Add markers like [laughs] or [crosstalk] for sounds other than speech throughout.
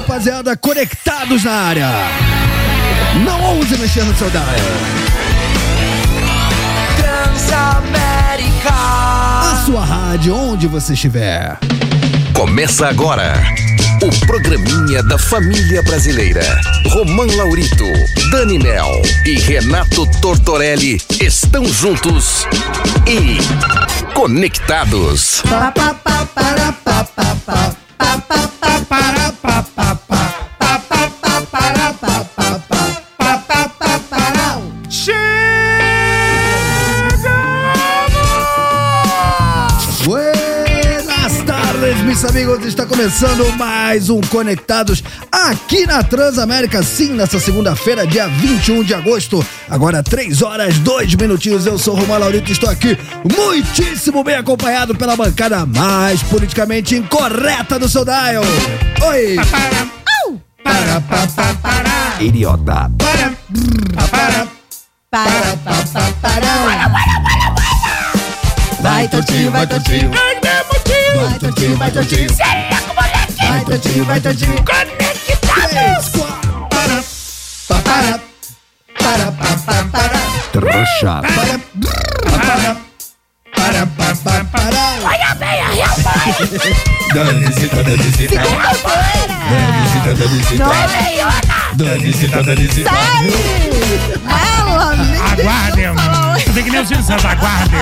rapaziada, conectados na área. Não ouse mexer no seu dial. Transamérica. A sua rádio, onde você estiver. Começa agora o programinha da família brasileira. Romã Laurito, Dani Mel e Renato Tortorelli estão juntos e conectados. Pa, pa, pa, para, amigos. Está começando mais um Conectados aqui na Transamérica. Sim, nessa segunda-feira, dia 21 de agosto. Agora, 3 horas, 2 minutinhos. Eu sou o Romão Laurito e estou aqui muitíssimo bem acompanhado pela bancada mais politicamente incorreta do seu dial. Oi! Para, para. Idiota. Para, para, para, pa, pa, para. Vai, Totinho, vai, Totinho. Vai, Totinho, vai, Totinho. Vai, Totinho, vai, Totinho. Quatro. Para, pa, para. Para, pa, pa, para. Trouxa. Para, para. Para, pa, pa, para. Olha bem, a Real Mãe! Danicita, Danicita. Danicita, Danicita. Não é meiona! Danicita, Danicita. Ela nem Tem que nem o Silvio Santos, aguardem.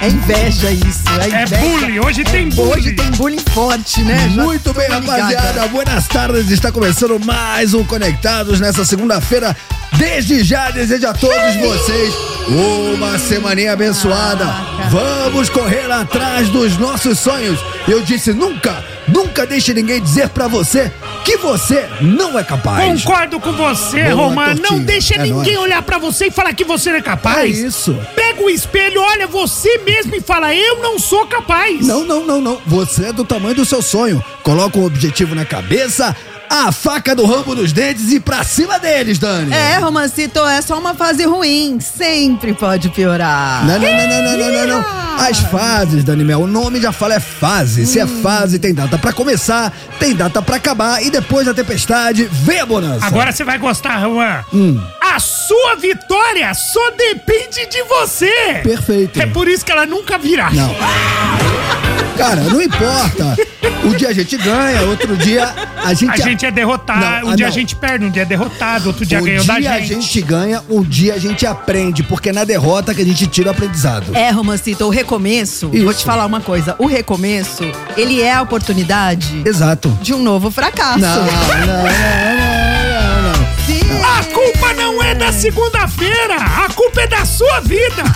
É inveja isso. É, É inveja. bullying, hoje tem bullying. Hoje tem bullying forte, né? Muito bem, rapaziada. Buenas tardes. Está começando mais um Conectados nessa segunda-feira. Desde já desejo a todos vocês uma semaninha abençoada. Vamos correr atrás dos nossos sonhos. Eu disse nunca, nunca deixe ninguém dizer pra você que você não é capaz. Concordo com você, Boa, Romã. Não Tortinho. deixa É ninguém nóis. olhar pra você e falar que você não é É capaz. isso. Pega o espelho, olha você mesmo e fala: Eu não sou capaz. Não, não, não, não. Você é do tamanho do seu sonho. Coloca um objetivo na cabeça, a faca do ramo nos dentes e pra cima deles, Dani. É, Romancito, é só uma fase ruim. Sempre pode piorar. Não, não, não, não, não, não, não, não. As fases, Dani Mel, o nome já fala é fase. Se é fase, tem data pra começar, tem data pra acabar e depois da tempestade, vem a bonança. Agora você vai gostar, Juan. Hum. A sua vitória só depende de você. Perfeito. É por isso que ela nunca virá. Não. [laughs] Cara, não importa. Um dia a gente ganha, outro dia a gente... A gente é derrotado. Não, um dia não. a gente perde, um dia é derrotado, outro dia um ganhou dia da a gente ganha, um dia a gente aprende, porque é na derrota que a gente tira o aprendizado. É, Romancito, o recomeço, vou Isso. te falar uma coisa. O recomeço, ele é a oportunidade Exato. de um novo fracasso. Não, não, não, não, não, não. Sim. A culpa não é da segunda-feira, a culpa é da sua vida. [laughs]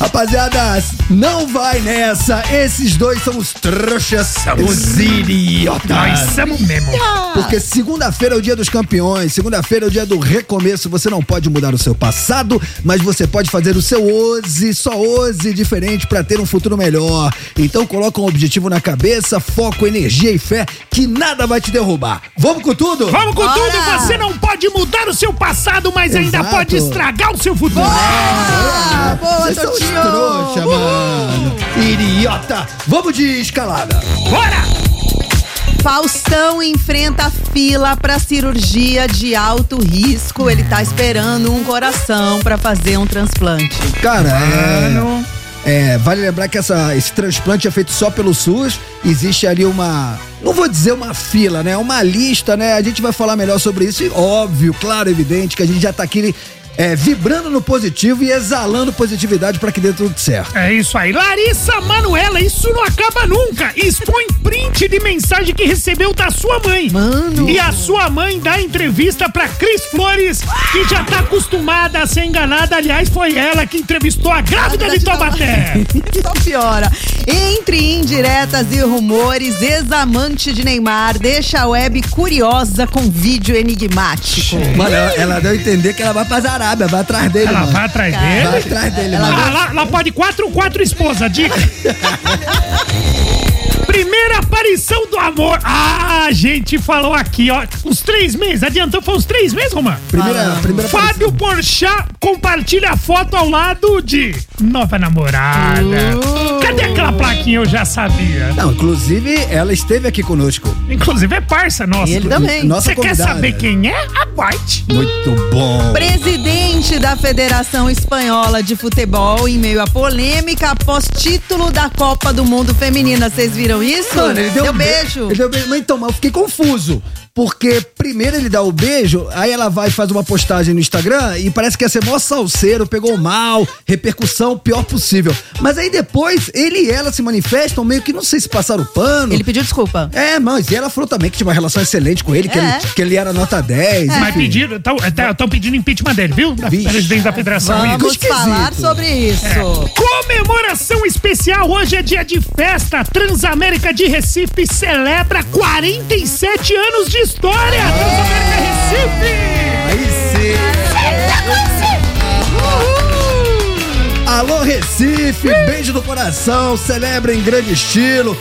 Rapaziada, não vai nessa. Esses dois são os trouxas, os idiotas. Nós somos mesmo. Porque segunda-feira é o dia dos campeões, segunda-feira é o dia do recomeço. Você não pode mudar o seu passado, mas você pode fazer o seu hoje, só hoje diferente pra ter um futuro melhor. Então coloca um objetivo na cabeça, foco, energia e fé que nada vai te derrubar. Vamos com tudo? Vamos com Bora! tudo, você não pode mudar o seu passado, mas ainda Exato. pode estragar o seu futuro. Ah, boa, Vocês são os Totinho. trouxa, mano. Idiota. Vamos de escalada. Bora! Faustão enfrenta fila pra cirurgia de alto risco. Ele tá esperando um coração pra fazer um transplante. Cara, é, é, vale lembrar que essa, esse transplante é feito só pelo SUS. Existe ali uma. Não vou dizer uma fila, né? Uma lista, né? A gente vai falar melhor sobre isso. E óbvio, claro, evidente que a gente já tá aqui é, vibrando no positivo e exalando positividade pra que dê tudo certo. É isso aí. Larissa Manuela, isso não acaba nunca. Expõe print de mensagem que recebeu da sua mãe. Mano. E a sua mãe dá entrevista pra Cris Flores, que já tá acostumada a ser enganada. Aliás, foi ela que entrevistou a grávida de Taubaté. [laughs] Só piora. Entre indiretas e rumores, ex-amante de Neymar deixa a web curiosa com vídeo enigmático. Mano, ela, ela deu a entender que ela vai pra Arábia, vai atrás dele, Ela mano. vai atrás Vai dele. atrás dele, Ela mano. Lá, lá pode quatro, quatro esposas, dica. [laughs] Primeira aparição do amor. Ah, a gente falou aqui, ó. Uns três meses. Adiantou, foi uns três meses, Romano? Primeira, primeira Fábio Porchat compartilha a foto ao lado de nova namorada. Uh. Cadê aquela plaquinha? Eu já sabia. Não, inclusive, ela esteve aqui conosco. Inclusive é parça nossa. E ele também. Você quer saber quem é? Aguarde. Muito bom. Presidente da Federação Espanhola de Futebol em meio à polêmica após título da Copa do Mundo Feminina. Vocês viram isso? Mano, ele deu, deu um be- beijo. Ele deu beijo. Mas então, mas eu fiquei confuso. Porque primeiro ele dá o beijo, aí ela vai e faz uma postagem no Instagram e parece que ia ser mó salseiro, pegou mal, repercussão pior possível. Mas aí depois ele e ela se manifestam meio que não sei se passaram pano. Ele pediu desculpa. É, mas e ela falou também que tinha uma relação excelente com ele, que, É. ele, que ele era nota 10. Mas enfim. pediram, estão pedindo impeachment dele, viu? Da Vixe. presidente da federação. Vamos Isso. falar sobre isso. Comemoração especial, hoje é dia de festa. Transamérica de Recife celebra 47 anos de história. Transamérica Recife! Aí sim. Alô, Recife, beijo no coração, celebra em grande estilo.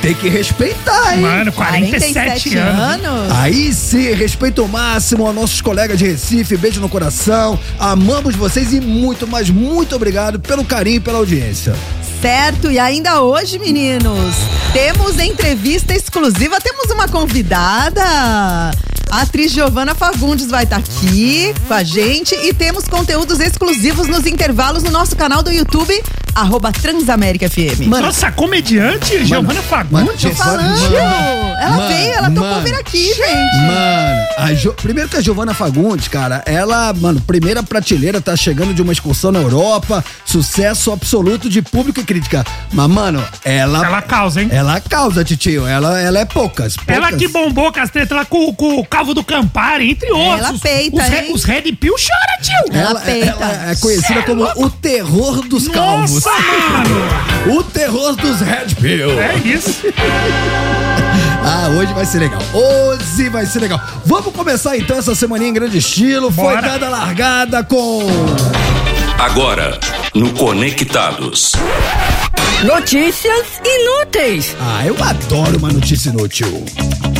Tem que respeitar, hein? Mano, 47, anos. Aí sim, respeito máximo aos nossos colegas de Recife, beijo no coração. Amamos vocês e muito, mas muito obrigado pelo carinho e pela audiência. Certo, e ainda hoje, meninos, temos entrevista exclusiva, temos uma convidada. A atriz Giovana Fagundes vai estar aqui com a gente e temos conteúdos exclusivos nos intervalos no nosso canal do YouTube, arroba Transamérica FM. Mano, Nossa, comediante Giovana mano, Fagundes. Tô falando! Mano, ela mano, veio, ela mano. vir aqui, gente. Mano, a Jo- primeiro que a Giovana Fagundes, cara, ela, mano, primeira prateleira, tá chegando de uma excursão na Europa, sucesso absoluto de público e crítica. Mas, mano, ela. Ela causa, hein? Ela causa, titio. Ela, ela é poucas. poucas. Ela que bombou com as tretas lá com, com o Cavo do Campari, entre outros. Ela peita, os, hein? os Red Pill chora, tio. Ela Ela, peita. ela é conhecida como o terror dos calvos. Nossa, mano. O terror dos Red Pill. É isso. [laughs] Ah, hoje vai ser legal. Hoje vai ser legal. Vamos começar então essa semaninha em grande estilo. Foi Bora. dada a largada com. Agora, no Conectados. Notícias inúteis. Ah, eu adoro uma notícia inútil.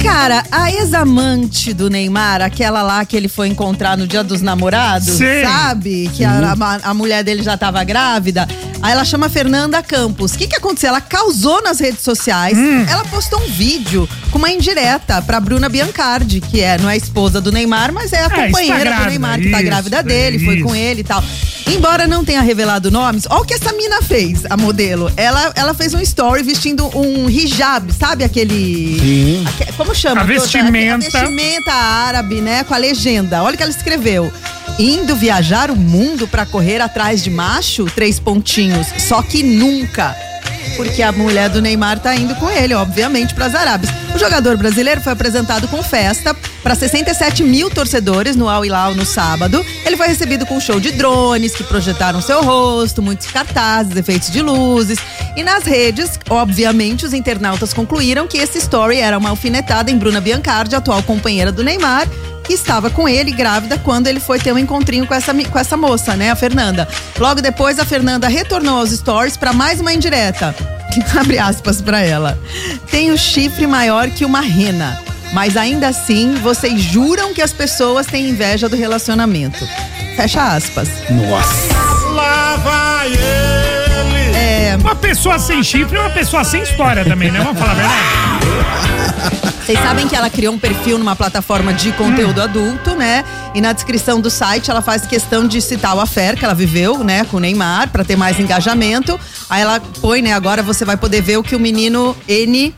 Cara, a ex-amante do Neymar, aquela lá que ele foi encontrar no dia dos namorados, Sim. sabe? Que a, a- a mulher dele já tava grávida. Aí ela chama Fernanda Campos. O que que aconteceu? Ela causou nas redes sociais. Hum. Ela postou um vídeo com uma indireta pra Bruna Biancardi, que é, não é a esposa do Neymar, mas é a É, está companheira do grávida, Neymar, que tá isso, grávida dele, foi com isso. ele e tal. Embora não tenha revelado nomes, olha o que essa mina fez, a modelo. Ela, ela fez um story vestindo um hijab, sabe aquele. Sim. aque- Como chama? A doutora? vestimenta. A vestimenta árabe, né? Com a legenda. Olha o que ela escreveu. Indo viajar o mundo pra correr atrás de macho? Três pontinhos. Só que nunca. Porque a mulher do Neymar tá indo com ele, obviamente, pras Arábias. O jogador brasileiro foi apresentado com festa para 67 mil torcedores no Al Hilal no sábado. Ele foi recebido com um show de drones que projetaram seu rosto, muitos cartazes, efeitos de luzes. E nas redes, obviamente, os internautas concluíram que esse story era uma alfinetada em Bruna Biancardi, atual companheira do Neymar, que estava com ele grávida quando ele foi ter um encontrinho com essa, com essa moça, né, a Fernanda. Logo depois, a Fernanda retornou aos stories para mais uma indireta. [laughs] Abre aspas para ela. Tem o chifre maior que uma rena. Mas ainda assim, vocês juram que as pessoas têm inveja do relacionamento. Fecha aspas. Nossa. Lá vai ele. É, Uma pessoa sem chifre é uma pessoa sem história também, né? Vamos falar a verdade. Vocês sabem que ela criou um perfil numa plataforma de conteúdo adulto, né? E na descrição do site ela faz questão de citar o affair que ela viveu, né, com o Neymar, pra ter mais engajamento. Aí ela põe, né, agora você vai poder ver o que o menino N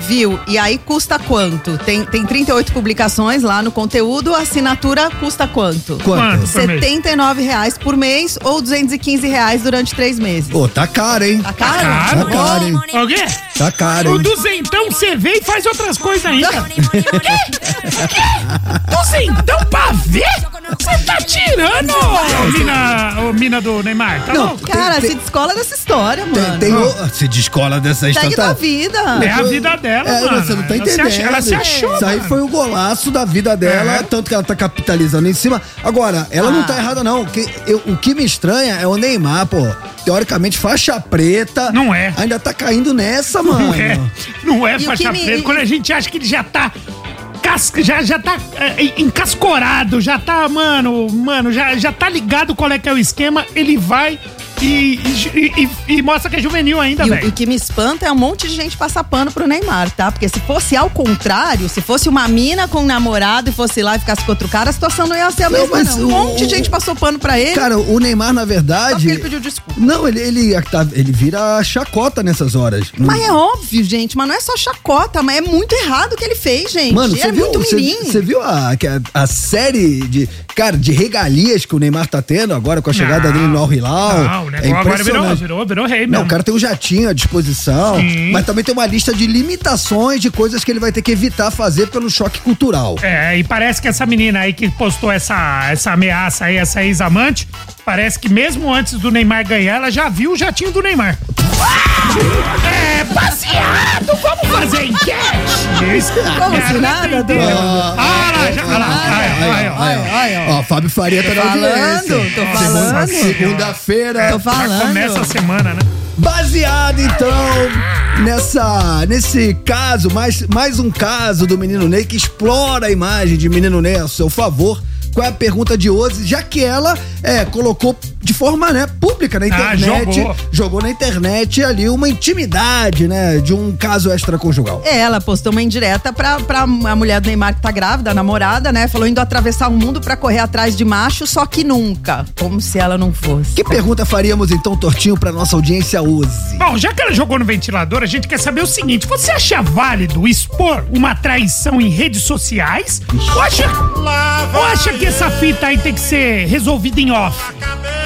viu. E aí custa quanto? Tem, tem 38 publicações lá no conteúdo, a assinatura custa quanto? Quanto? 79 reais por mês ou 215 reais durante três meses. Pô, tá caro, hein? Tá caro? Caro, Tá caro, hein? Alguém? Tá caro, O duzentão você vê e faz outras coisas ainda. O [laughs] quê? O quê? Duzentão pra ver? Você tá tirando, ô mina, ô mina do Neymar? Tá Não, louco? Cara, tem- se descola dessa história, Tem, mano. tem o- se descola dessa Segue história. da vida. É a vida dela, É, mano. você não tá Ela se entendendo. ach- ela se achou, Isso aí mano. foi o golaço da vida dela, É. tanto que ela tá capitalizando em cima. Agora, ela não Ah. tá errada, não. Que, eu- o que me estranha é o Neymar, pô. Teoricamente, faixa preta. Não é. Ainda tá caindo nessa, mano. Não é, não é E o faixa que me- preta. Quando a gente acha que ele já tá. Casca- Já, já tá é, encascorado, já tá, mano, mano, já, já tá ligado qual é que é o esquema, ele vai e, e, e- e mostra que é juvenil ainda, E o, velho. o que me espanta é um monte de gente passar pano pro Neymar, tá? Porque se fosse ao contrário, se fosse uma mina com um namorado e fosse lá e ficasse com outro cara, a situação não ia ser a Não, mesma, mas não. Um o- monte de gente passou pano pra ele. Cara, o Neymar, na só verdade. ele pediu desculpa. Não, ele, ele, tá- ele vira chacota nessas horas. Mas é óbvio, gente, mas não é só chacota, mas é muito errado o que ele fez, gente. Mano, ele você é viu, muito você, mirim. você viu a, a, a série de, cara, de regalias que o Neymar tá tendo agora com a chegada Não, dele no Al Hilal? Não, o negócio agora virou, virou, virou rei mesmo. Não, o cara tem um jatinho à disposição, Sim. mas também tem uma lista de limitações de coisas que ele vai ter que evitar fazer pelo choque cultural. É, e parece que essa menina aí que postou essa, essa ameaça aí, essa ex-amante, parece que mesmo antes do Neymar ganhar, ela já viu o jatinho do Neymar. É, passeado, vamos fazer Isso. [laughs] Como se nada. Ah, Ah, lá, já, olha lá, ó. Fábio Faria tá na falando, audiência. tô falando. Segunda-feira. Tô Já falando. começa a semana, né? Baseado então nessa nesse caso, mais, mais um caso do menino Ney que explora a imagem de menino Ney a seu favor. Qual é a pergunta de hoje? Já que ela é, colocou de forma né, pública na Ah, internet, jogou. jogou na internet ali uma intimidade, né, de um caso extraconjugal. É, ela postou uma indireta pra, pra a mulher do Neymar que tá grávida, a namorada, né? Falou indo atravessar o mundo pra correr atrás de macho, só que nunca. Como se ela não fosse. Que pergunta faríamos então, Tortinho, pra nossa audiência hoje? Bom, já que ela jogou no ventilador, a gente quer saber o seguinte: você acha válido expor uma traição em redes sociais? Ou acha, ou acha que essa fita aí tem que ser resolvida em off?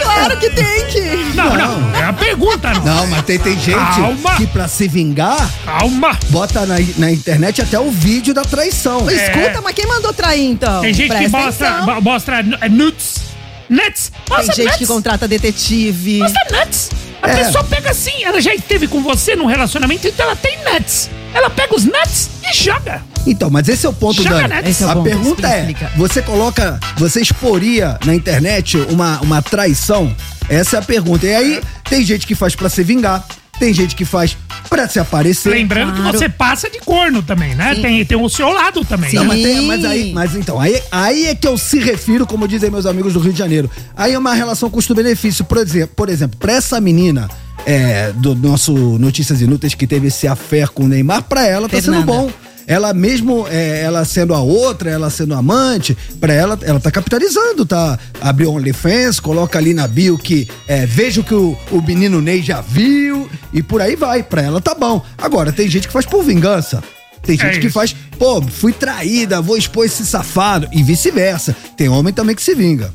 Claro que tem que. Não, não, é a pergunta. Não. Não, mas tem, tem gente Calma. que pra se vingar, Calma. bota na, na internet até o vídeo da traição. Mas Escuta, mas quem mandou trair então? Tem gente que Presta mostra, bo- mostra nudes. Nuts. Tem Mostra gente que nuts. contrata detetive. Mostra nuts. A É. pessoa pega assim, ela já esteve com você num relacionamento, então ela tem nuts. Ela pega os nuts e joga. Então, mas esse é o ponto, Joga Dani. Esse é o a pergunta é: explica. você coloca, você exporia na internet uma, uma traição? Essa é a pergunta. E aí, tem gente que faz pra se vingar, tem gente que faz pra se aparecer. Lembrando Claro. que você passa de corno também, né? Tem, tem o seu lado também. Sim. Não, mas, tem- mas aí, mas então, aí, aí é que eu se refiro, como dizem meus amigos do Rio de Janeiro. Aí é uma relação custo-benefício. Por exemplo, por exemplo, pra essa menina é, do nosso Notícias Inúteis que teve esse affair com o Neymar, pra ela tá sendo Fernanda. bom. Ela mesmo, é, ela sendo a outra, ela sendo amante, pra ela, ela tá capitalizando, tá? Abriu OnlyFans, coloca ali na bio que é, veja o que o, o menino Ney já viu e por aí vai. Pra ela tá bom. Agora, tem gente que faz por vingança. Tem gente É que faz, pô, fui traída, vou expor esse safado. E vice-versa. Tem homem também que se vinga.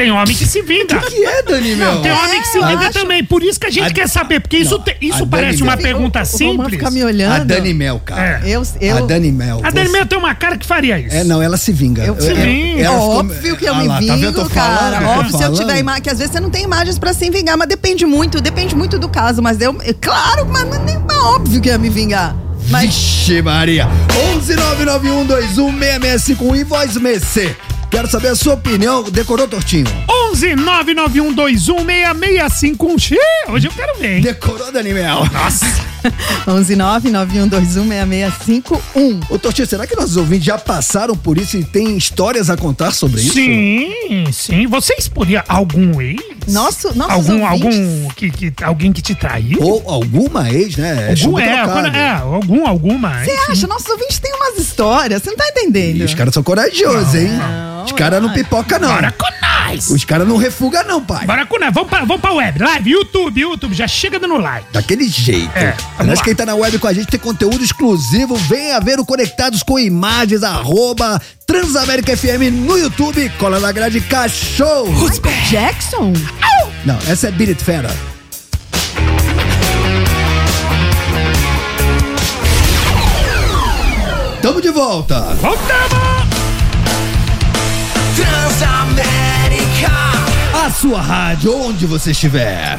Tem homem que se vinga. O que é, Dani, meu? Tem homem que se vinga acho- também. Por isso que a gente A- quer saber. Porque isso, Não, te- isso parece Dani uma Mel. pergunta O simples. fica me olhando. A Dani Mel, cara. É. Eu, eu, A Dani Mel. A Dani você- Mel tem uma cara que faria isso. É, não, ela se vinga. Eu se É, vinga. ela ficou- Óbvio que eu Ah me tá vingo, vendo? Eu tô cara. Óbvio, se eu tiver imagem, que às vezes você não tem imagens pra se vingar, mas depende muito, depende muito do caso. Mas eu, claro, mas não é mas óbvio que ia me vingar. Mas Vixe, Maria. 11991216651 e voz MEC. Quero saber a sua opinião. Decorou, Tortinho? 11 991216651. Xiii, Hoje eu quero ver, hein? Decorou, Dani Mel? Nossa. [laughs] 11991216651. Ô, Tortinho, será que nossos ouvintes já passaram por isso e têm histórias a contar sobre isso? Sim, sim. Você exporia algum ex? Nosso, nossos algum, ouvintes. algum que, que, alguém que te traiu? Ou alguma ex, né? algum, chumbo é, quando- é, algum, alguma. Você enfim. acha? Nossos ouvintes têm umas histórias, você não tá entendendo. E os caras são corajosos, hein? Não, Os caras não não. pipoca, não. Bora com nós! Os caras não refuga, não, pai. Bora com nós. Vamos pra, vamos pra web. Live, YouTube, YouTube. Já chega dando like. Daquele jeito. É, Aliás, quem tá na web com a gente tem conteúdo exclusivo. Venha ver o Conectados com Imagens, arroba Transamérica FM no YouTube. Cola na grade cachorro. Michael Jackson? Não, essa é Beat It Fera. Tamo de volta. Voltamos! Trans A sua rádio, onde você estiver.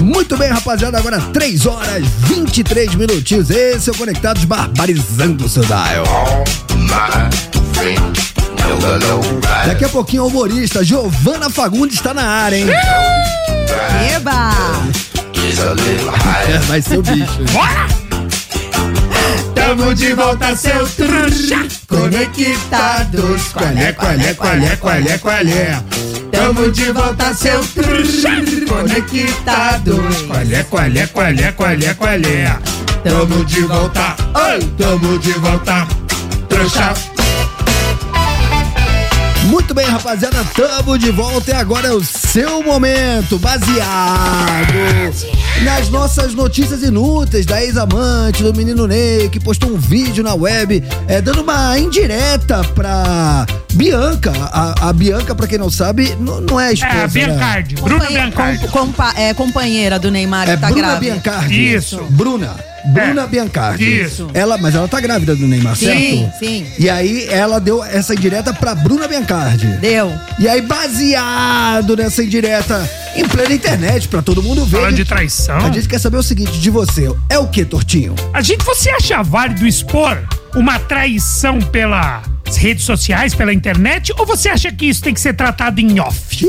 Muito bem, rapaziada, agora 3 horas 23 minutinhos. Esse é o Conectados Barbarizando o seu dial. Daqui a pouquinho, o humorista Giovana Fagundes está na área, hein? Eba! É, vai ser o bicho. Tamo de volta, seu trouxa. Conectados, qualé, qualé, qualé, qualé, qualé. Tamo de volta, seu trouxa. Conectados, Qualé, qualé, qualé, qualé, qualé. Tamo de volta, oi, tamo de volta, trouxa. Muito bem, rapaziada, tamo de volta e agora é o seu momento, baseado nas nossas notícias inúteis da ex-amante do menino Ney, que postou um vídeo na web é, dando uma indireta pra Bianca. A, a Bianca, pra quem não sabe, não, não é a esposa. É, a né? Biancardi, Bruna Companhe- Biancardi. com- compa- é, companheira do Neymar É que tá Bruna grávida. Biancardi. Isso. Bruna. Bruna É. Biancardi. Isso. Ela, mas ela tá grávida do Neymar, Sim, certo? sim. E aí ela deu essa indireta pra Bruna Biancardi. Deu. E aí, baseado nessa indireta em plena internet, pra todo mundo ver. Falando de traição. A gente quer saber o seguinte de você: é o que, Tortinho? A gente, você acha válido expor uma traição pelas redes sociais, pela internet, ou você acha que isso tem que ser tratado em off?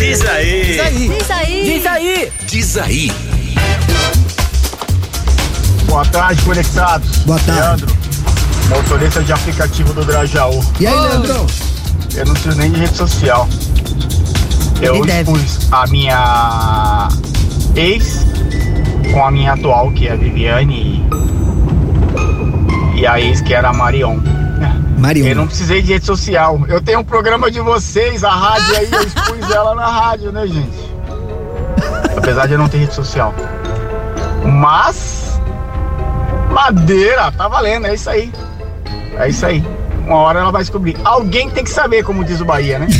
Diz aí. Diz aí. Diz aí. Diz aí. Boa tarde, conectados. Boa tarde. Leandro, motorista de aplicativo do Grajaú. E aí, Oi. Leandrão? Eu não preciso nem de rede social. Eu Ele deve. expus a minha ex com a minha atual, que é a Viviane, e, e a ex, que era a Marion. Marion. Eu não precisei de rede social. Eu tenho um programa de vocês, a rádio aí, eu expus ela na rádio, né, gente? Apesar de eu não ter rede social. Mas. Madeira, tá valendo, é isso aí. É isso aí. Uma hora ela vai descobrir. Alguém tem que saber, como diz o Bahia, né? [laughs]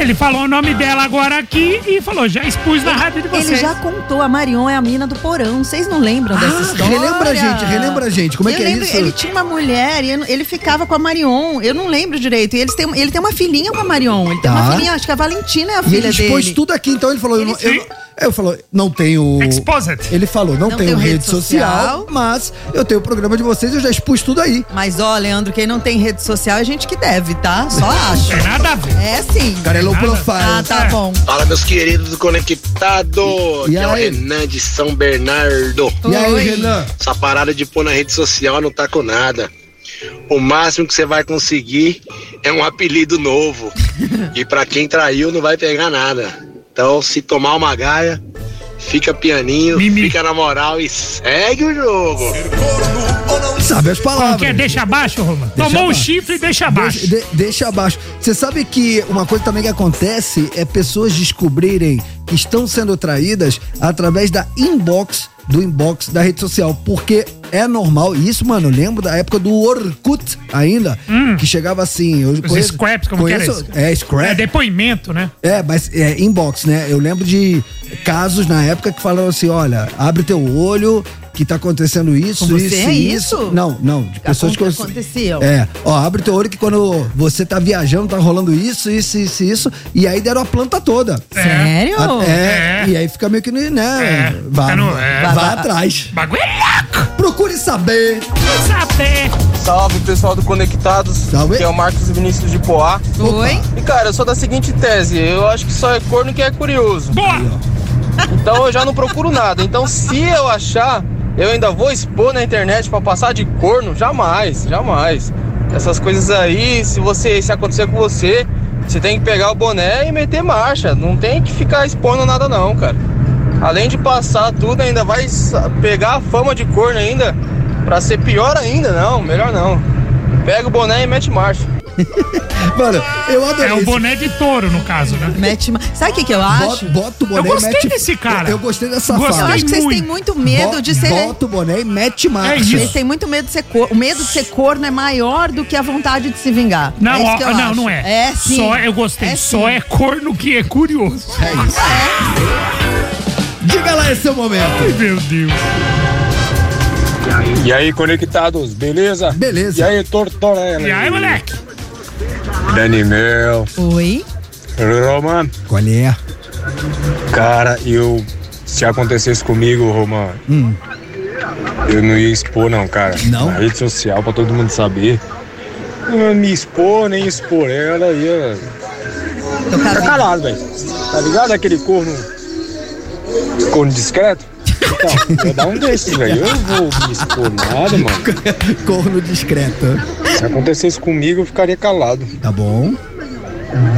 Ele falou o nome dela agora aqui e falou, já expus na rádio de vocês. Ele já contou, a Marion é a mina do porão. Vocês não lembram dessa Ah, história? relembra a gente, relembra a gente. Como é eu que é lembro, isso? Ele tinha uma mulher e eu- ele ficava com a Marion. Eu não lembro direito. E eles têm, ele tem uma filhinha com a Marion. Ele tem Tá. uma filhinha, acho que a Valentina é a E filha ele expôs dele. tudo aqui, então ele falou. Eu não, eu, não- eu falou, não tenho. Exposed. Ele falou, não, Não tenho tenho rede, social, social. mas eu tenho o programa de vocês, eu já expus tudo aí. Mas ó, Leandro, quem não tem rede social é gente que deve, tá? Só acho. Tem nada a ver. É sim. Cara, é low profile. Ah, tá É. bom. Fala, meus queridos do Conectado. E Aqui é o? Renan de São Bernardo. E aí, Oi. Renan? Essa parada de pôr na rede social não tá com nada. O máximo que você vai conseguir é um apelido novo. [laughs] e pra quem traiu não vai pegar nada. Então, se tomar uma gaia, fica pianinho, Mimi. fica na moral e segue o jogo. Sabe as palavras. Quer deixa abaixo, Roma? Deixa Tomou o abaixo. chifre e deixa abaixo. Deixa, de- deixa abaixo. Você sabe que uma coisa também que acontece é pessoas descobrirem estão sendo traídas através da inbox, do inbox da rede social. Porque é normal, e isso, mano, eu lembro da época do Orkut ainda, que chegava assim. Eu Hum. Os scraps, como que era conheço, isso? É, scrap. É depoimento, né? É, mas é inbox, né? Eu lembro de casos na época que falaram assim: olha, abre teu olho, que tá acontecendo isso, Com você isso, é e isso? Não, não, de pessoas que. Aconte- aconteciam. É, ó, abre teu olho que quando você tá viajando, tá rolando isso, isso, isso, isso, e aí deram a planta toda. Sério? A- é, É. e aí fica meio que, né? É, vá, no- é. vá Vai- atrás. Bagulho é louco! Procure saber. Vou saber. Salve pessoal do Conectados, Salve. que é o Marcos Vinícius de Poá. Oi? E cara, eu sou da seguinte tese, eu acho que só é corno que é curioso. Boa! Então eu já não procuro nada. Então se eu achar, eu ainda vou expor na internet pra passar de corno? Jamais, jamais. Essas coisas aí, se você se acontecer com você, você tem que pegar o boné e meter marcha. Não tem que ficar expondo nada não, cara. Além de passar tudo, ainda vai pegar a fama de corno ainda pra ser pior ainda, não, melhor não. Pega o boné e mete marcha. [laughs] Mano, eu adorei. É o boné de touro, no caso, né? Mete Sabe o que, que eu acho? Bota, bota o boné Eu gostei mete. desse cara. Eu, eu gostei dessa Gostei. Eu fala. acho que vocês muito. têm muito medo Bo- de ser. Bota o boné e mete marcha. É isso. Eles têm muito medo de ser corno. O medo de ser corno é maior do que a vontade de se vingar. Não, é isso ó, que eu não, acho. não é. É sim. Só, eu gostei. É Só é corno que é curioso. É isso. Diga lá esse seu momento. Ai, meu Deus. E aí, conectados, beleza? Beleza. E aí, Tortorella? E aí, moleque? Dani Mel. Oi. Roman. Qual é? Cara, eu. Se acontecesse comigo, Roman, Hum. eu não ia expor, não, cara. Não? Na rede social, pra todo mundo saber. Não ia me expor, nem expor ela, ia. Tá calado, velho. Tá ligado? Aquele corno. Corno discreto? Então, eu dar um desses, velho. Eu não vou me expor nada, mano. Corno discreto. Se acontecesse comigo, eu ficaria calado. Tá bom.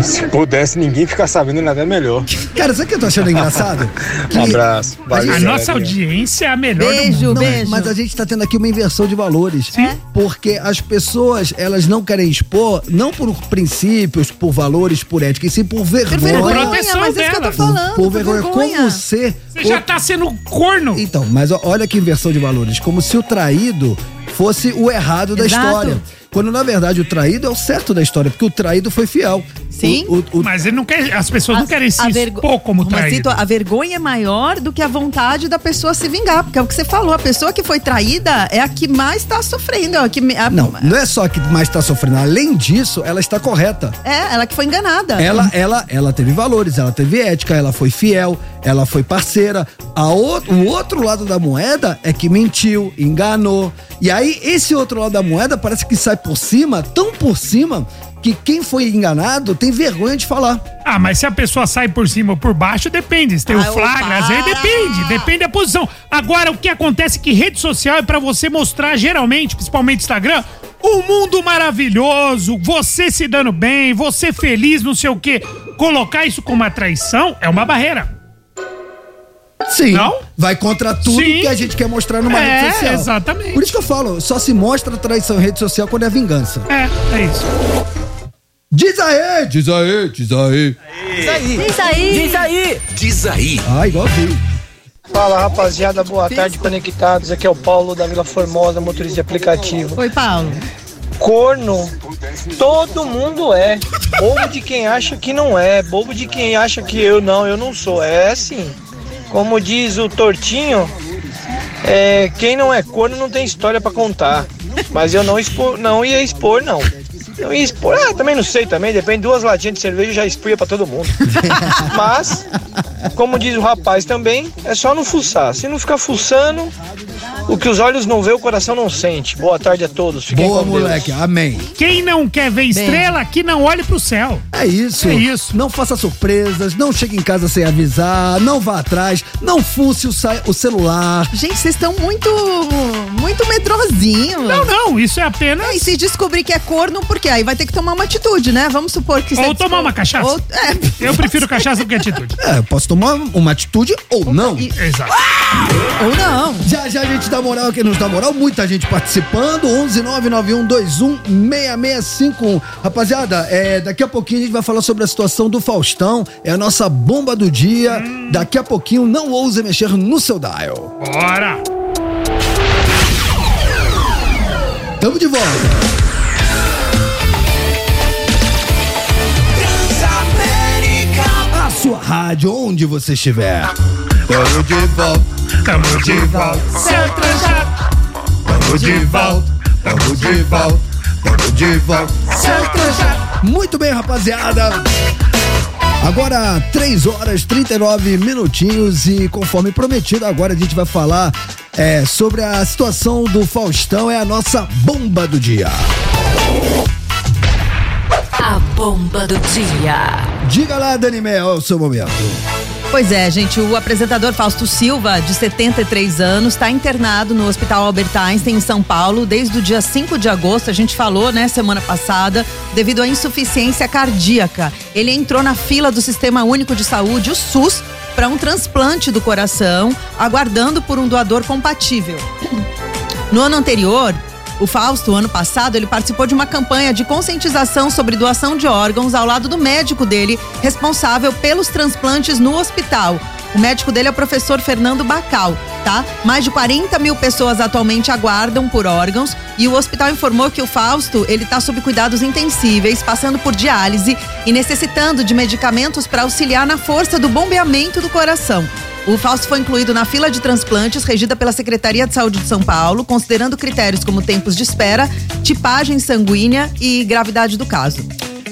Se pudesse ninguém ficar sabendo, nada é melhor. Cara, sabe o que eu tô achando engraçado? [laughs] Que Um abraço. Valeu, A nossa audiência é a melhor Beijo, do mundo. beijo. Mas a gente tá tendo aqui uma inversão de valores. Sim. Porque as pessoas, elas não querem expor, não por princípios, por valores, por ética, e sim por Por vergonha. vergonha, proteção mas é isso que eu tô falando. Por por vergonha. Como ser. Você já tá sendo corno. Então, mas olha que inversão de valores. Como se o traído fosse o errado da Exato. história. Quando na verdade o traído é o certo da história, porque o traído foi fiel. Sim. O, o- o- Mas ele não quer, as pessoas não querem se vergo- expor como Romacito, traído. a vergonha é maior do que a vontade da pessoa se vingar. Porque é o que você falou, a pessoa que foi traída é a que mais tá sofrendo. É, a que, me- a- Não, não é só que mais está sofrendo. Além disso, ela está correta. é ela que foi enganada. Ela, ela, ela teve valores, ela teve ética, ela foi fiel, ela foi parceira. A o, o outro lado da moeda é que mentiu, enganou. E aí, esse outro lado da moeda parece que sai por cima, tão por cima, que quem foi enganado tem vergonha de falar. Ah, mas se a pessoa sai por cima ou por baixo, depende. Se tem Ah, o flagra, às vezes para. depende. Depende da posição. Agora, o que acontece é que rede social é pra você mostrar, geralmente, principalmente Instagram, um mundo maravilhoso, você se dando bem, você feliz, não sei o quê. Colocar isso como uma traição é uma barreira. Sim. Não? Vai contra tudo Sim. que a gente quer mostrar numa É, rede social. exatamente. Por isso que eu falo, só se mostra traição em rede social quando é vingança. É, é isso. Diz aí, diz aí, diz aí. Diz aí. Diz aí. Diz aí. Ah, igualzinho. Fala rapaziada, boa tarde conectados. Aqui é o Paulo da Vila Formosa, motorista de aplicativo. Oi, Paulo. Corno, todo mundo é. Bobo de quem acha que não é. Bobo de quem acha que eu não, eu não sou. É assim. Como diz o Tortinho, é, quem não é corno não tem história pra contar. Mas eu não, não ia expor, não. Eu ia expor, ah, também não sei também, depende, duas latinhas de cerveja já expria pra todo mundo. [laughs] Mas, como diz o rapaz também, é só não fuçar. Se não ficar fuçando, o que os olhos não vê, o coração não sente. Boa tarde a todos. Fiquem Boa, com Deus. moleque. Amém. Quem não quer ver estrela, que não olhe pro céu. É isso. É isso. Não faça surpresas, não chegue em casa sem avisar, não vá atrás, não fuce o, o celular. Gente, vocês estão muito, muito medrosinhos. Não, não, isso é apenas. E se descobrir que é corno, por quê? Aí vai ter que tomar uma atitude, né? Vamos supor que você. Ou tomar uma cachaça. Ou- é. [laughs] Eu prefiro cachaça do que atitude. É, eu posso tomar uma atitude ou não. E- Exato. Ou não. Já já a gente dá moral aqui nos dá moral, muita gente participando. 11 99121 6651. Rapaziada, é, daqui a pouquinho a gente vai falar sobre a situação do Faustão. É a nossa bomba do dia. Daqui a pouquinho, não ouse mexer no seu dial. Bora! Tamo de volta. Sua rádio, onde você estiver. Tamo de volta. Tamo de volta. Seu tranjado. Tamo de volta, tamo de volta, tamo de volta. Muito bem, rapaziada. Agora, 3 horas 39 minutinhos e conforme prometido, agora a gente vai falar é, sobre a situação do Faustão, é a nossa bomba do dia. A bomba do dia. Diga lá, Dani Mel, é o seu momento. Pois é, gente, o apresentador Fausto Silva, de 73 anos, está internado no Hospital Albert Einstein, em São Paulo, desde o dia 5 de agosto. A gente falou, né, semana passada, devido à insuficiência cardíaca. Ele entrou na fila do Sistema Único de Saúde, o SUS, para um transplante do coração, aguardando por um doador compatível. No ano anterior, o Fausto, ano passado, ele participou de uma campanha de conscientização sobre doação de órgãos ao lado do médico dele, responsável pelos transplantes no hospital. O médico dele é o professor Fernando Bacal, tá? Mais de 40 mil pessoas atualmente aguardam por órgãos e o hospital informou que o Fausto, ele tá sob cuidados intensíveis, passando por diálise e necessitando de medicamentos para auxiliar na força do bombeamento do coração. O Fausto foi incluído na fila de transplantes regida pela Secretaria de Saúde de São Paulo, considerando critérios como tempos de espera, tipagem sanguínea e gravidade do caso.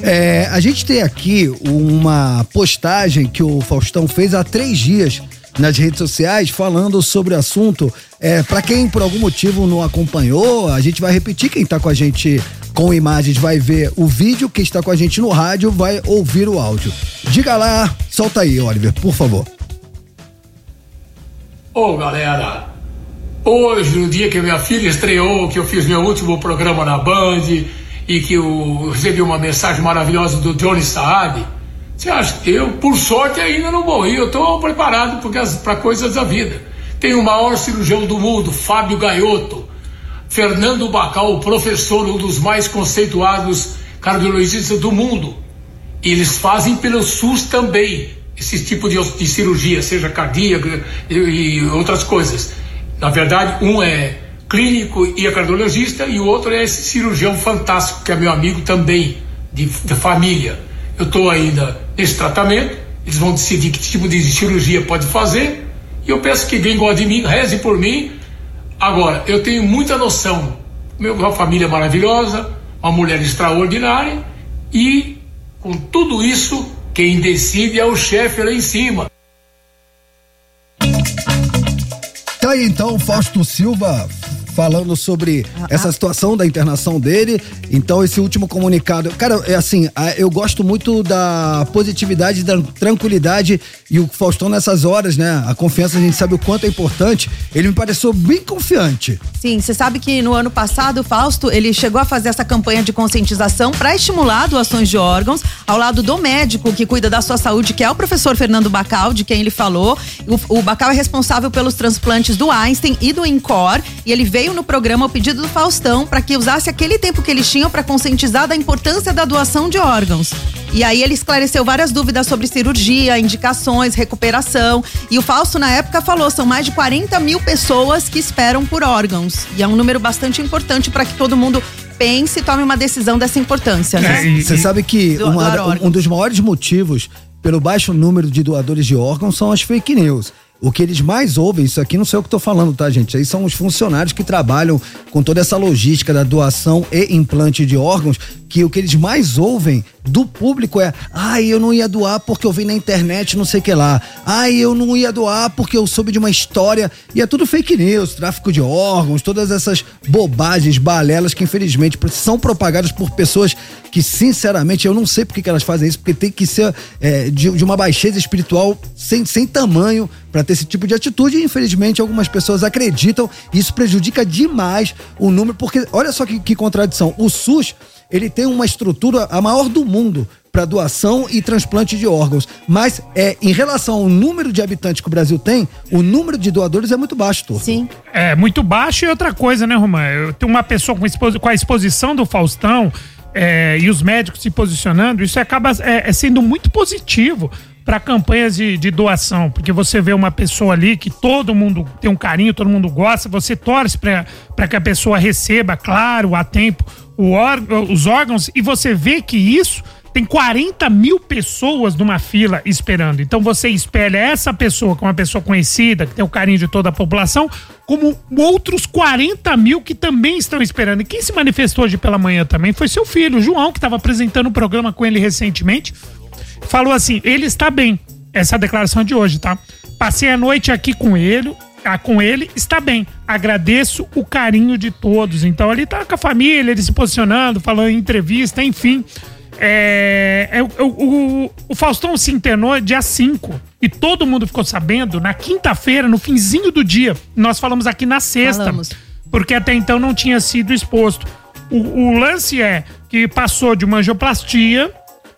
É, a gente tem aqui uma postagem que o Faustão fez há três dias nas redes sociais falando sobre o assunto. É, para quem por algum motivo não acompanhou, a gente vai repetir. Quem tá com a gente com imagens vai ver o vídeo, quem está com a gente no rádio vai ouvir o áudio. Diga lá, solta aí, Oliver, por favor. Ô galera, hoje, no dia que minha filha estreou, que eu fiz meu último programa na Band e que eu recebi uma mensagem maravilhosa do Johnny Saad, você acha que eu, por sorte, ainda não morri, eu estou preparado para coisas da vida. Tem o maior cirurgião do mundo, Fábio Gaiotto, Fernando Bacal, professor, um dos mais conceituados cardiologistas do mundo. Eles fazem pelo SUS também esse tipo de, de cirurgia, seja cardíaca e, e, outras coisas. Na verdade, um é clínico e é cardiologista e o outro é esse cirurgião fantástico que é meu amigo também de, de família. Eu estou ainda nesse tratamento, eles vão decidir que tipo de cirurgia pode fazer e eu peço que quem gosta de mim reze por mim. Agora, eu tenho muita noção, uma família maravilhosa, uma mulher extraordinária e com tudo isso quem decide é o chefe lá em cima. Tá aí então, Fausto Silva falando sobre ah, essa ah. situação da internação dele. Então, esse último comunicado. Cara, é assim, eu gosto muito da positividade, da tranquilidade e o Faustão nessas horas, né? A confiança, a gente sabe o quanto é importante. Ele me pareceu bem confiante. Sim, você sabe que no ano passado o Fausto, ele chegou a fazer essa campanha de conscientização para estimular doações de órgãos ao lado do médico que cuida da sua saúde, que é o professor Fernando Bacal, de quem ele falou. O, o Bacal é responsável pelos transplantes do Einstein e do INCOR e ele veio veio no programa o pedido do Faustão para que usasse aquele tempo que eles tinham para conscientizar da importância da doação de órgãos. E aí ele esclareceu várias dúvidas sobre cirurgia, indicações, recuperação. E o Fausto, na época, falou: são mais de 40 mil pessoas que esperam por órgãos. E é um número bastante importante para que todo mundo pense e tome uma decisão dessa importância, né? Você sabe que uma, um dos maiores motivos pelo baixo número de doadores de órgãos são as fake news. O que eles mais ouvem, isso aqui não sei o que estou falando, tá, gente? Aí são os funcionários que trabalham com toda essa logística da doação e implante de órgãos, que o que eles mais ouvem do público é: ai, eu não ia doar porque eu vi na internet não sei o que lá. Ai, eu não ia doar porque eu soube de uma história. E é tudo fake news, tráfico de órgãos, todas essas bobagens, balelas que infelizmente são propagadas por pessoas que, sinceramente, eu não sei porque que elas fazem isso, porque tem que ser é, de, de, uma baixeza espiritual sem, sem tamanho para ter esse tipo de atitude. E, infelizmente, algumas pessoas acreditam e isso prejudica demais o número, porque olha só que, que contradição. O SUS ele tem uma estrutura a maior do mundo para doação e transplante de órgãos. Mas é em relação ao número de habitantes que o Brasil tem, o número de doadores é muito baixo, Turco. Sim. É muito baixo e outra coisa, né, Romã? Eu tenho uma pessoa com, exposi com a exposição do Faustão é, e os médicos se posicionando, isso acaba é, é sendo muito positivo para campanhas de, de, doação, porque você vê uma pessoa ali que todo mundo tem um carinho, todo mundo gosta, você torce para que a pessoa receba, claro, a tempo os órgãos e você vê que isso tem 40 mil pessoas numa fila esperando. Então você espelha essa pessoa como uma pessoa conhecida, que tem o carinho de toda a população, como outros 40 mil que também estão esperando. E quem se manifestou hoje pela manhã também foi seu filho, João, que estava apresentando o um programa com ele recentemente. Falou assim: ele está bem. Essa é declaração de hoje, tá? Passei a noite aqui com ele, ah, com ele, está bem. Agradeço o carinho de todos. Então ele tá com a família, ele se posicionando, falando em entrevista, enfim. É, é, o, o, o, Faustão se internou dia 5 e todo mundo ficou sabendo na quinta-feira, no finzinho do dia. Nós falamos aqui na sexta, falamos. porque até então não tinha sido exposto. O, o lance é que passou de uma angioplastia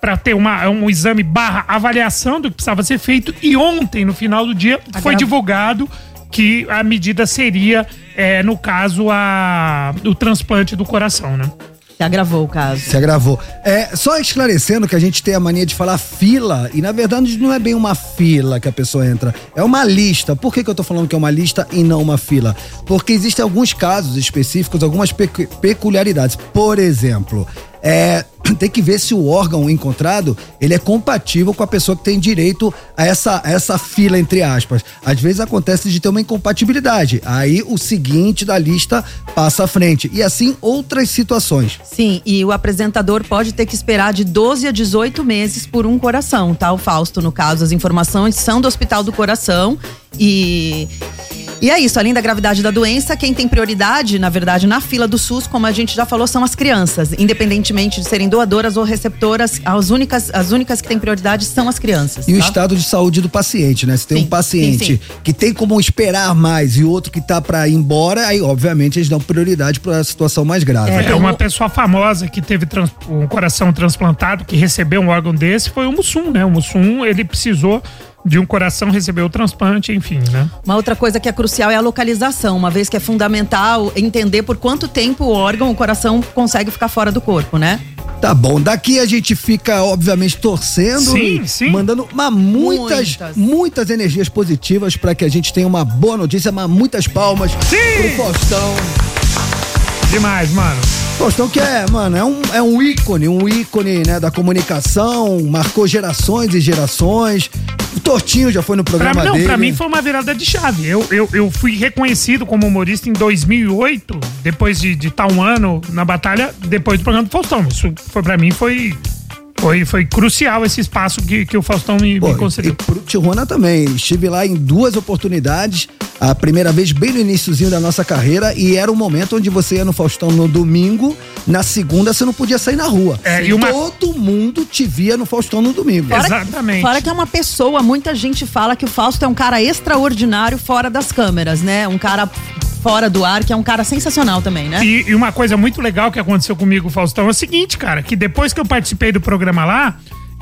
para ter uma, um exame barra avaliação do que precisava ser feito e ontem, no final do dia, foi divulgado que a medida seria, é, no caso, a, o transplante do coração, né? Se agravou o caso. Se agravou. É, só esclarecendo que a gente tem a mania de falar fila, e na verdade não é bem uma fila que a pessoa entra, é uma lista. Por que, que eu tô falando que é uma lista e não uma fila? Porque existem alguns casos específicos, algumas peculiaridades. Por exemplo, é, [clears throat] tem que ver se o órgão encontrado ele é compatível com a pessoa que tem direito a essa, a essa fila, entre aspas. Às vezes acontece de ter uma incompatibilidade. Aí o seguinte da lista passa à frente. E assim outras situações. Sim, e o apresentador pode ter que esperar de 12 a 18 meses por um coração, tá? O Fausto, no caso, as informações são do Hospital do Coração e e é isso, além da gravidade da doença, quem tem prioridade, na verdade, na fila do SUS, como a gente já falou, são as crianças. Independentemente de serem doadoras ou receptoras, as únicas, as únicas que têm prioridade são as crianças. E tá? o estado de saúde do paciente, né? Se tem sim, um paciente sim, sim. que tem como esperar mais e outro que tá para ir embora, aí obviamente eles dão prioridade para a situação mais grave. É, é uma pessoa famosa que teve trans, um coração transplantado, que recebeu um órgão desse, foi o Mussum, né? O Mussum, ele precisou de um coração receber o transplante, enfim, né? Uma outra coisa que é crucial é a localização, uma vez que é fundamental entender por quanto tempo o órgão, o coração consegue ficar fora do corpo, né? Tá bom, daqui a gente fica, obviamente, torcendo sim, sim. mandando uma, muitas, muitas, muitas energias positivas para que a gente tenha uma boa notícia, mas muitas palmas sim. pro Faustão. Demais, mano. Faustão que é, mano, é um, é um ícone, um ícone, né, da comunicação, marcou gerações e gerações. O Tortinho já foi no programa pra, não, dele. Pra mim foi uma virada de chave. Eu, eu, eu fui reconhecido como humorista em 2008, depois de estar tá um ano na batalha, depois do programa do Faustão. Isso foi para mim foi foi, foi crucial esse espaço que, que o Faustão me, Pô, me concedeu. E pro Tijuana também. Estive lá em duas oportunidades. A primeira vez bem no iníciozinho da nossa carreira e era o momento onde você ia no Faustão no domingo, na segunda você não podia sair na rua. É, e uma... Todo mundo te via no Faustão no domingo. Fora Exatamente. Que, fora que é uma pessoa, muita gente fala que o Fausto é um cara extraordinário fora das câmeras, né? Um cara fora do ar, que é um cara sensacional também, né? E, e, uma coisa muito legal que aconteceu comigo, Faustão, é o seguinte, cara, que depois que eu participei do programa lá,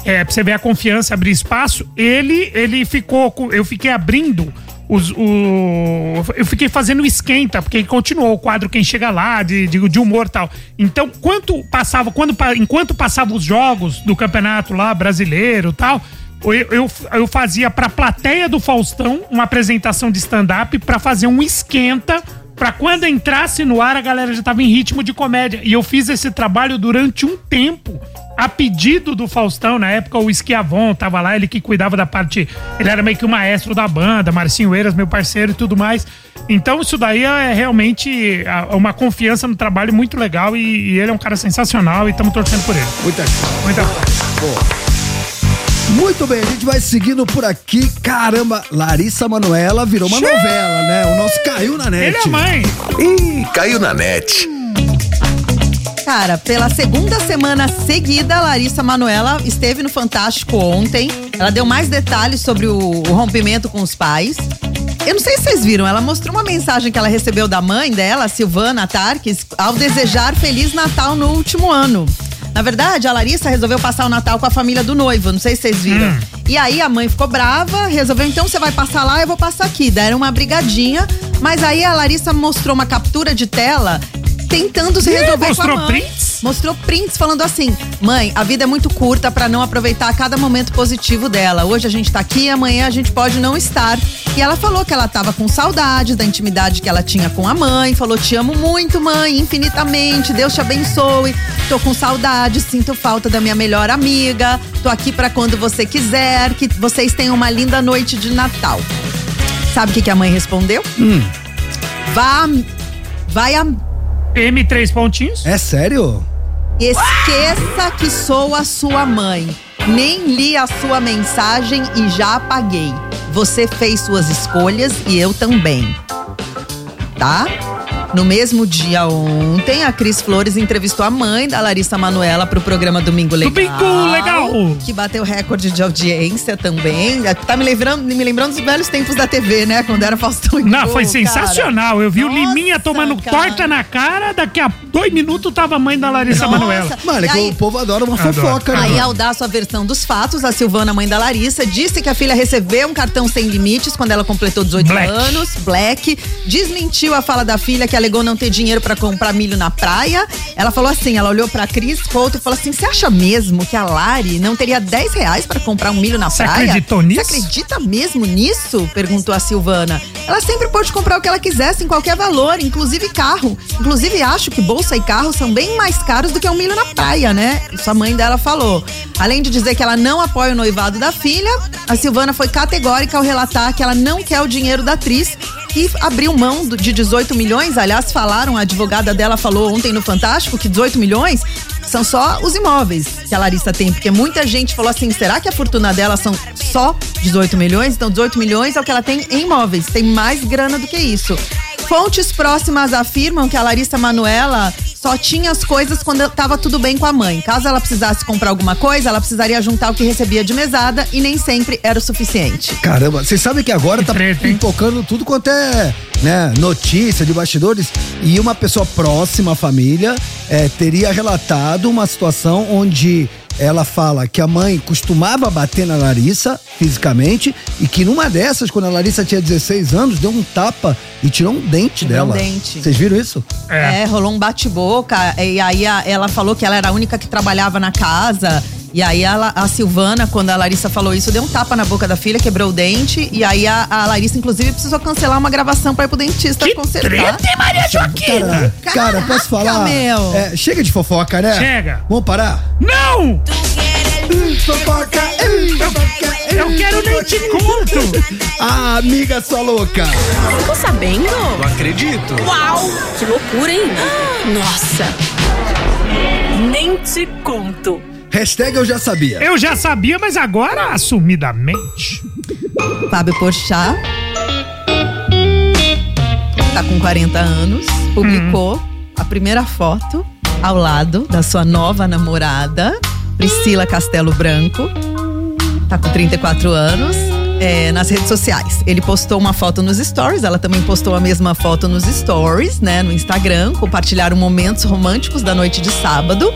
é, pra você ver a confiança, abrir espaço, ele, ele ficou, eu fiquei abrindo os, o, eu fiquei fazendo esquenta, porque continuou o quadro Quem Chega Lá, de, de, de humor e tal. Então, quanto passava, quando, enquanto passavam os jogos do campeonato lá brasileiro tal, eu, eu, eu fazia pra plateia do Faustão uma apresentação de stand-up para fazer um esquenta para quando entrasse no ar a galera já tava em ritmo de comédia. E eu fiz esse trabalho durante um tempo. A pedido do Faustão, na época o Esquiavon tava lá, ele que cuidava da parte. Ele era meio que o maestro da banda, Marcinho Eiras, meu parceiro e tudo mais. Então isso daí é realmente uma confiança no trabalho muito legal e, e ele é um cara sensacional e estamos torcendo por ele. Muita Muita Boa. Muito bem, a gente vai seguindo por aqui. Caramba, Larissa Manuela virou uma Xiii. novela, né? O nosso caiu na net. Ele é mãe. Ih, caiu na net. Cara, pela segunda semana seguida, Larissa Manuela esteve no Fantástico ontem. Ela deu mais detalhes sobre o, o rompimento com os pais. Eu não sei se vocês viram, ela mostrou uma mensagem que ela recebeu da mãe dela, Silvana Tarques, ao desejar Feliz Natal no último ano. Na verdade, a Larissa resolveu passar o Natal com a família do noivo, não sei se vocês viram. Hum. E aí a mãe ficou brava, resolveu, então você vai passar lá, eu vou passar aqui. Deram uma brigadinha, mas aí a Larissa mostrou uma captura de tela tentando se resolver mostrou com a mãe. Prints? Mostrou prints falando assim: "Mãe, a vida é muito curta para não aproveitar cada momento positivo dela. Hoje a gente tá aqui, amanhã a gente pode não estar". E ela falou que ela tava com saudade da intimidade que ela tinha com a mãe, falou: "Te amo muito, mãe, infinitamente. Deus te abençoe. Tô com saudade, sinto falta da minha melhor amiga. Tô aqui para quando você quiser, que vocês tenham uma linda noite de Natal". Sabe o que, que a mãe respondeu? Hum. Vá vai a M três pontinhos? É sério? Esqueça que sou a sua mãe. Nem li a sua mensagem e já apaguei. Você fez suas escolhas e eu também. Tá? No mesmo dia ontem, a Cris Flores entrevistou a mãe da Larissa Manuela pro programa Domingo Legal. Domingo Legal! Que bateu recorde de audiência também. Tá me lembrando, me lembrando dos velhos tempos da TV, né? Quando era Faustão e Não, foi sensacional. Cara. Eu vi Nossa, o Liminha tomando cara. torta na cara, daqui a dois minutos tava a mãe da Larissa Nossa. Manuela. Mano, é que aí, o povo adora uma adora. fofoca, né? Aí, ao dar a sua versão dos fatos, a Silvana, mãe da Larissa, disse que a filha recebeu um cartão sem limites quando ela completou 18 Black. anos, Black. Desmentiu a fala da filha que alegou não ter dinheiro pra comprar milho na praia. Ela falou assim, ela olhou pra Cris Couto e falou assim, você acha mesmo que a Lari não teria 10 reais pra comprar um milho na Você praia? acreditou nisso? Você acredita mesmo nisso? Perguntou a Silvana. Ela sempre pôde comprar o que ela quisesse em qualquer valor, inclusive carro. Inclusive acho que bolsa e carro são bem mais caros do que um milho na praia, né? Isso a mãe dela falou. Além de dizer que ela não apoia o noivado da filha, a Silvana foi categórica ao relatar que ela não quer o dinheiro da atriz que abriu mão de 18 milhões. Aliás, falaram, a advogada dela falou ontem no Fantástico que 18 milhões são só os imóveis que a Larissa tem, porque muita gente falou assim: será que a fortuna dela são só 18 milhões? Então, 18 milhões é o que ela tem em imóveis, tem mais grana do que isso. Fontes próximas afirmam que a Larissa Manuela só tinha as coisas quando estava tudo bem com a mãe. Caso ela precisasse comprar alguma coisa, ela precisaria juntar o que recebia de mesada e nem sempre era o suficiente. Caramba, vocês sabem que agora tá tocando tudo quanto é né, notícia de bastidores e uma pessoa próxima à família é, teria relatado uma situação onde ela fala que a mãe costumava bater na Larissa fisicamente e que numa dessas, quando a Larissa tinha 16 anos, deu um tapa e tirou um dente Tirou um dela. dente. Vocês viram isso? É, rolou um bate-boca. E aí a- ela falou que ela era a única que trabalhava na casa. E aí a, a Silvana, quando a Larissa falou isso, deu um tapa na boca da filha, quebrou o dente. E aí a, a Larissa, inclusive, precisou cancelar uma gravação pra ir pro dentista consertar. treta, Maria Joaquina? Cara, cara, posso falar? meu. É, chega de fofoca, né? Chega. Vamos parar? Não! Fofoca, Eu quero nem te conto! Ah, amiga sua louca! Ficou sabendo? Não acredito. Uau! Que loucura, hein? [gasps] Nossa! Nem te conto. Hashtag eu já sabia. Eu já sabia, mas agora assumidamente. Fábio Porchat tá com 40 anos, publicou a primeira foto ao lado da sua nova namorada, Priscila Castelo Branco. Tá com 34 anos. é, nas redes sociais. Ele postou uma foto nos stories, ela também postou a mesma foto nos stories, né, no Instagram. Compartilharam momentos românticos da noite de sábado.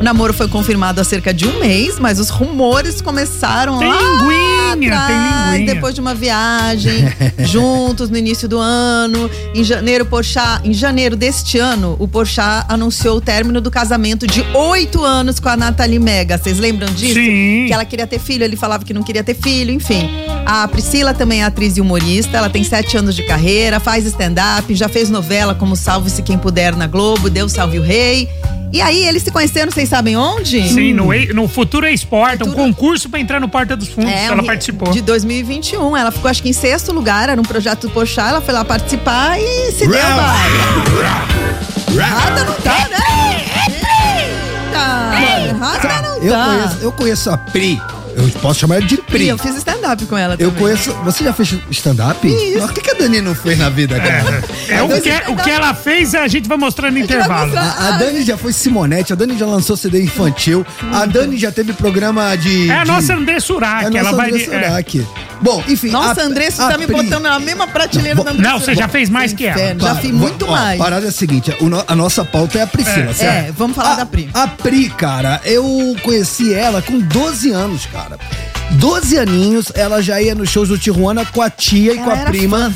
O namoro foi confirmado há cerca de um mês, mas os rumores começaram Tem lá linguinha, atrás, tem linguinha. depois de uma viagem [laughs] juntos no início do ano. Em janeiro, Porchat, em janeiro deste ano, o Porchat anunciou o término do casamento de oito anos com a Nathalie Mega. Vocês lembram disso? Sim. Que ela queria ter filho, ele falava que não queria ter filho, enfim. A Priscila também é atriz e humorista, ela tem sete anos de carreira, faz stand-up, já fez novela como Salve-se Quem Puder na Globo, Deus Salve o Rei. E aí, eles se conheceram, vocês sabem onde? Sim, no, no Futuro Esporte, um concurso pra entrar no Porta dos Fundos. É, ela um- participou. De 2021. Ela ficou, acho que em sexto lugar, era um projeto do Pochá. Ela foi lá participar e se deu vai. Errada não tá, né? Eita! Errada não Eu tá. conheço, eu conheço a Pri. Eu posso chamar ela de Pri. Eu fiz stand-up com ela Eu também. conheço. Você já fez stand-up? Isso. O que, que a Dani não fez na vida, cara? É, [laughs] o, que, o que ela fez, a gente vai mostrar no intervalo. A, a Dani já foi Simonete, a Dani já lançou CD infantil, a Dani já teve programa de. É a de- nossa André Surak. É a nossa ela vai é. Surak. Bom, enfim. Nossa, a- André, você a tá me Pri- botando na mesma prateleira da André. Não, você já fez mais que ela. Já fiz muito ó, mais. A parada é a seguinte: a nossa pauta é a Priscila, É. certo? É, vamos falar da Pri. A Pri, cara, eu conheci ela com 12 anos, cara. 12 aninhos, ela já ia nos shows do Tijuana com a tia e Ela com a era prima.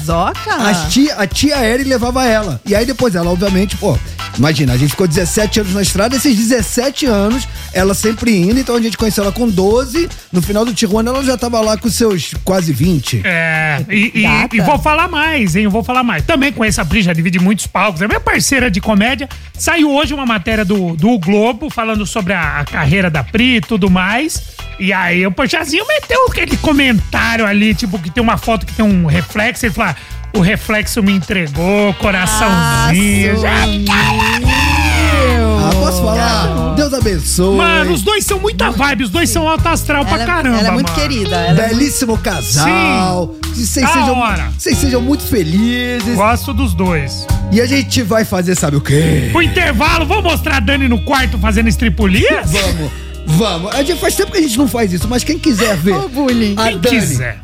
As tia, a tia Eri levava ela. E aí depois ela, obviamente, pô, imagina, a gente ficou 17 anos na estrada, esses 17 anos, ela sempre indo, então a gente conheceu ela com 12. No final do Tijuana, ela já tava lá com seus quase 20. É, e, e- e vou falar mais, hein? Eu vou falar mais. Também com essa Pri, já divide muitos palcos. É minha parceira de comédia. Saiu hoje uma matéria do, do Globo falando sobre a, a carreira da Pri e tudo mais. E aí o Pochazinho meteu aquele comentário ali, tipo, que tem uma foto que tem um reflexo. Ele fala: o reflexo me entregou, coraçãozinho. Já- Ah, posso falar? Deus abençoe. Mano, os dois são muita vibe, os dois são alto astral pra Ela, caramba. ela é muito mano. querida. Ela é Belíssimo casal. Que vocês Da sejam, hora. vocês sejam muito felizes. Gosto dos dois. E a gente vai fazer, sabe o quê? O intervalo, vamos mostrar a Dani no quarto fazendo estripulias? Vamos, vamos. A gente faz tempo que a gente não faz isso, mas quem quiser ver. Ô, bullying. a Quem Dani quiser.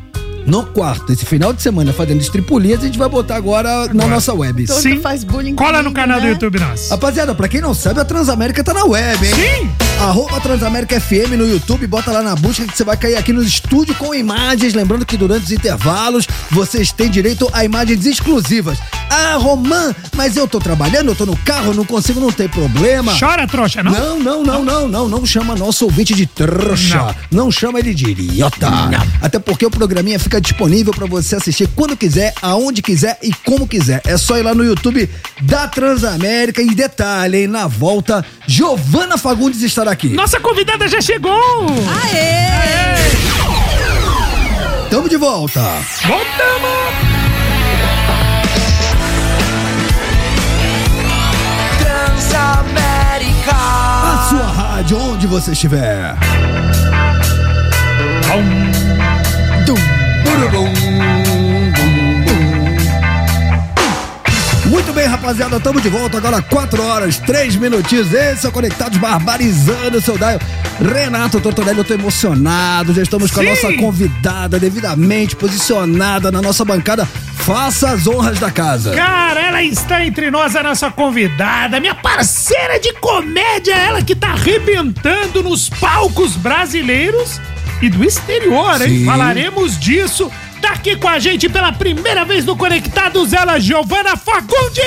No quarto, esse final de semana, fazendo estripulias, a gente vai botar agora na nossa web. Todo faz bullying Cola no canal do né? YouTube nosso. Rapaziada, pra quem não sabe, a Transamérica tá na web, hein? Sim! Arroba Transamérica FM no YouTube, bota lá na busca que você vai cair aqui no estúdio com imagens. Lembrando que durante os intervalos vocês têm direito a imagens exclusivas. Ah, Romã, mas eu tô trabalhando, eu tô no carro, não consigo, não tem problema. Chora, trouxa, não? Não, não, não, não, não, não chama nosso ouvinte de trouxa. Não, chama ele de idiota. Até porque o programinha fica disponível pra você assistir quando quiser, aonde quiser e como quiser. É só ir lá no YouTube da Transamérica e detalhe, hein, na volta, Giovana Fagundes estará aqui. Nossa convidada já chegou! Aê! Tamo de volta. Voltamos! Transamérica. A sua rádio, onde você estiver. Dum, Muito bem, rapaziada, estamos de volta agora, 4 horas, 3 minutinhos. Esse é o Conectados Barbarizando o seu Daio. Renato Tortorelli, eu tô emocionado. Já estamos com a Sim. nossa convidada devidamente posicionada na nossa bancada. Faça as honras da casa. Cara, ela está entre nós, a nossa convidada, minha parceira de comédia, ela que tá arrebentando nos palcos brasileiros e do exterior, hein? Sim. Falaremos disso. Tá aqui com a gente pela primeira vez no Conectados, ela, Giovana Fagundes!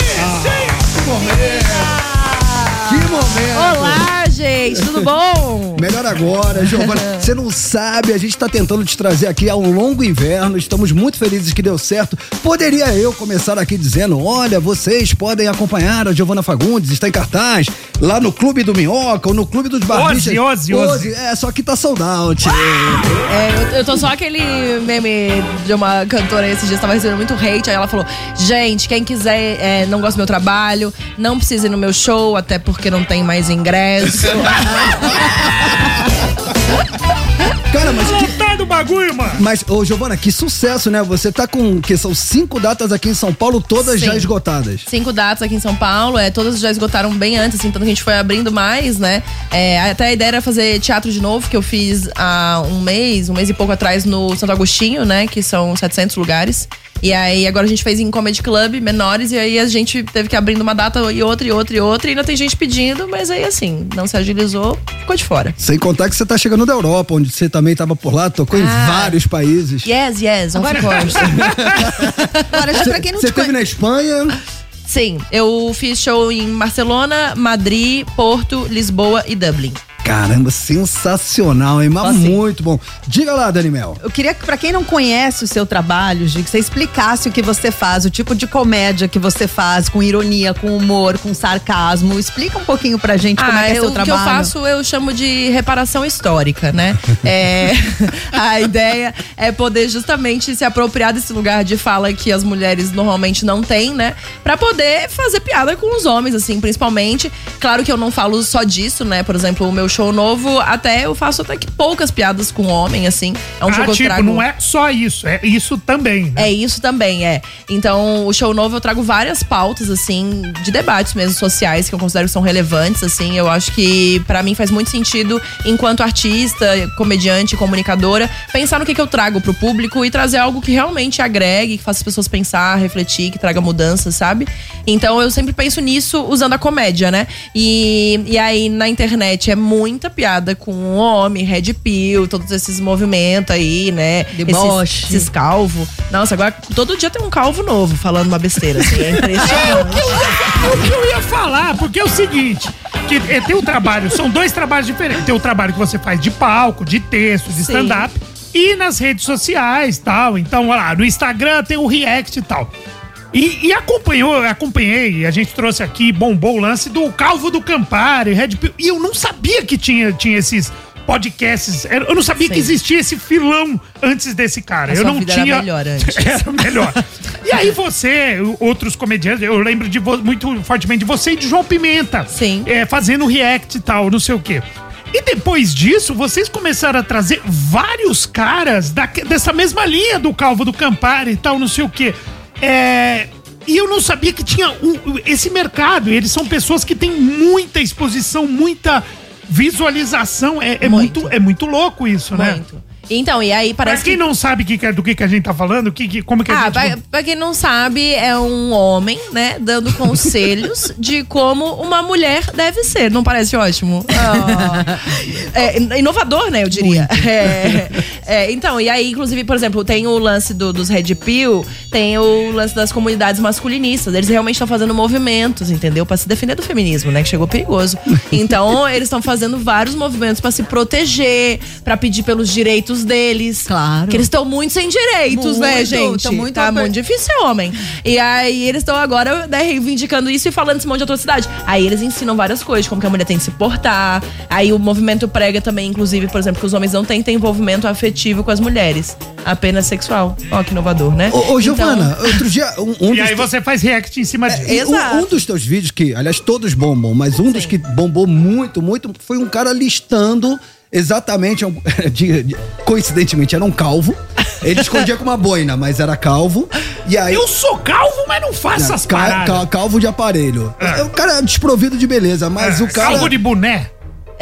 Que momento! Olá, gente, tudo bom? Melhor agora, Giovana. [laughs] Você não sabe, a gente tá tentando te trazer aqui há um longo inverno. Estamos muito felizes que deu certo. Poderia eu começar aqui dizendo: olha, vocês podem acompanhar a Giovana Fagundes, está em cartaz, lá no Clube do Minhoca ou no Clube dos Barbistas. Ozzy, Ozzy. É, só que tá sold out. É, eu, eu tô só aquele meme de uma cantora esses dias, tava recebendo muito hate, aí ela falou: gente, quem quiser, é, não gosta do meu trabalho, não precisa ir no meu show, até porque não tem mais ingresso. Cara, mas que. Lotado o bagulho, mano! Mas, ô Giovana, que sucesso, né? Você tá com que são cinco datas aqui em São Paulo, todas Sim. já esgotadas. Cinco datas aqui em São Paulo, é, todas já esgotaram bem antes, assim, tanto que a gente foi abrindo mais, né? É, até a ideia era fazer teatro de novo, que eu fiz há um mês, um mês e pouco atrás no Santo Agostinho, né? Que são 700 lugares. E aí agora a gente fez em Comedy Club, menores, e aí a gente teve que abrindo uma data e outra, e outra, e outra, e ainda tem gente pedindo, mas aí assim, não se agilizou, ficou de fora. Sem contar que você tá chegando da Europa, onde você também tava por lá, tocou em Ah. vários países. Yes, yes, of Agora- course. [laughs] Agora, já pra quem não Você te teve conhece. na Espanha, Sim, eu fiz show em Barcelona, Madrid, Porto, Lisboa e Dublin. Caramba, sensacional, hein? Mas Assim. muito bom. Diga lá, Dani Mel. Eu queria que, pra quem não conhece o seu trabalho, Gi, que você explicasse o que você faz, o tipo de comédia que você faz, com ironia, com humor, com sarcasmo. Explica um pouquinho pra gente como é que é eu- seu o que trabalho. eu faço eu chamo de reparação histórica, né? [laughs] É, [laughs] a ideia é poder justamente se apropriar desse lugar de fala que as mulheres normalmente não têm, né? Pra poder fazer piada com os homens, assim, principalmente. Claro que eu não falo só disso, né? Por exemplo, o meu show novo, até eu faço até que poucas piadas com homem, assim. É um show ah, que eu tipo, trago. não é só isso, é isso também. né? É isso também, é. Então, o show novo eu trago várias pautas, assim, de debates mesmo sociais que eu considero que são relevantes, assim. Eu acho que, pra mim, faz muito sentido, enquanto artista, comediante, comunicadora, pensar no que, que eu trago pro público e trazer algo que realmente agregue, que faça as pessoas pensar, refletir, que traga mudanças, sabe? Então, eu sempre penso nisso usando a comédia, né? E, e aí, na internet, é muita piada com o homem, red pill, todos esses movimentos aí, né? Deboche. Esses, esses calvo. Nossa, agora todo dia tem um calvo novo falando uma besteira, assim. É impressionante. [laughs] O que eu ia falar, porque é o seguinte, que é, tem o trabalho, são dois trabalhos diferentes. Tem o trabalho que você faz de palco, de texto, de stand-up e nas redes sociais tal. Então, olha lá, no Instagram tem o React e tal. E, e acompanhou, acompanhei, a gente trouxe aqui, bombou o lance do Calvo do Campari, Red Pill. E eu não sabia que tinha, tinha esses podcasts. Eu não sabia que existia esse filão antes desse cara. A eu não vida era tinha. melhor [laughs] antes. Era melhor. E aí você, outros comediantes, eu lembro de muito fortemente de você e de João Pimenta. Sim. É, fazendo react e tal, não sei o quê. E depois disso, vocês começaram a trazer vários caras da- dessa mesma linha do Calvo do Campari e tal, não sei o quê. É, e eu não sabia que tinha esse mercado. Eles são pessoas que têm muita exposição, muita visualização. É, é muito. Muito. é muito louco isso, né? Então, e aí Pra parece quem que. não sabe que é- do que, que a gente tá falando, que, que- como que a Ah, gente. pra, pra quem não sabe, é um homem, né, dando [laughs] conselhos de como uma mulher deve ser. Não parece ótimo? [laughs] Ah. É, inovador, né, eu diria. É, é, então, e aí, inclusive, por exemplo, tem o lance do- dos Red Pill, tem o lance das comunidades masculinistas. Eles realmente estão fazendo movimentos, entendeu? Pra se defender do feminismo, né, que chegou perigoso. [laughs] Então, eles estão fazendo vários movimentos pra se proteger, pra pedir pelos direitos deles. Claro. Que eles estão muito sem direitos, né, Muito, gente? tão muito tá aper- muito difícil ser homem. E aí eles estão agora né, reivindicando isso e falando esse monte de atrocidade. Aí eles ensinam várias coisas, como que a mulher tem que se portar. Aí o movimento prega também, inclusive, por exemplo, que os homens não têm que ter envolvimento afetivo com as mulheres. Apenas sexual. Ó, que inovador, né? Ô, ô Giovana, Então- outro dia. Um, um E dos aí você faz react em cima disso. E um, um dos teus vídeos que, aliás, todos bombam, mas um dos que bombou muito, muito, foi um cara listando exatamente, um- [laughs] de- de- coincidentemente, era um calvo. Ele escondia com uma boina, mas era calvo. E aí. Eu sou calvo, mas não faço Não, essas ca- paradas. ca- calvo de aparelho. É. O cara é desprovido de beleza, mas o cara. Calvo de boné.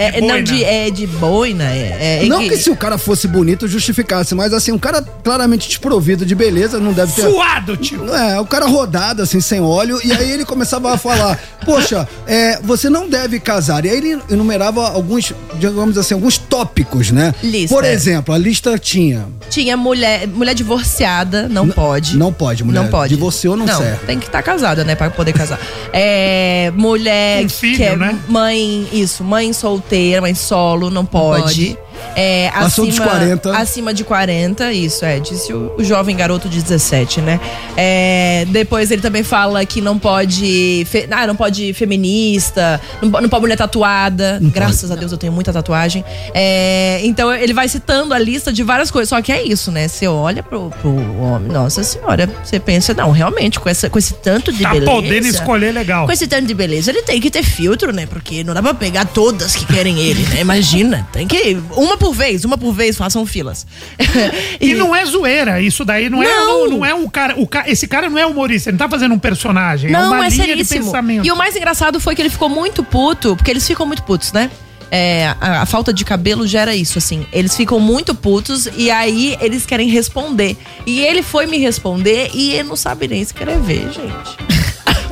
É, De não, boina. de, é de boina. É, é Não que se o cara fosse bonito justificasse, mas assim, um cara claramente desprovido de beleza, não deve ter. Suado, tio. É, o cara rodado, assim, sem óleo, e aí ele começava a falar: [laughs] Poxa, é, você não deve casar. E aí ele enumerava alguns, digamos assim, alguns tópicos, né? Lista. Por exemplo, a lista tinha. Tinha mulher, mulher divorciada, não pode. Não pode, mulher. Não pode. Divorciou não, Não, serve. tem que estar casada, né, Pra poder casar. É, mulher Com filho, que é né? mãe, isso, mãe solteira, mãe solo, não pode. É, Passou dos 40. Acima de 40, isso, é, disse o, o jovem garoto de 17, né? É, depois ele também fala que não pode, fe- ah, não pode feminista, não, não pode mulher tatuada, graças a Deus eu tenho muita tatuagem. É, então ele vai citando a lista de várias coisas, só que é isso, né? Você olha pro, pro homem, nossa senhora, você pensa, não, realmente, com, essa, com esse tanto de Tá beleza... podendo escolher legal. Com esse tanto de beleza, ele tem que ter filtro, né? Porque não dá pra pegar todas que querem ele, né? Imagina. Tem que. Uma por vez, uma por vez, façam filas. [laughs] E não é zoeira, isso daí não, é Não. não, não é um cara, o esse cara não é humorista, ele não tá fazendo um personagem, é Não, uma é linha de seríssimo. pensamento. E o mais engraçado foi que ele ficou muito puto, porque eles ficam muito putos, né? É, a, a falta de cabelo gera isso, assim. Eles ficam muito putos e aí eles querem responder. E ele foi me responder e ele não sabe nem escrever, gente.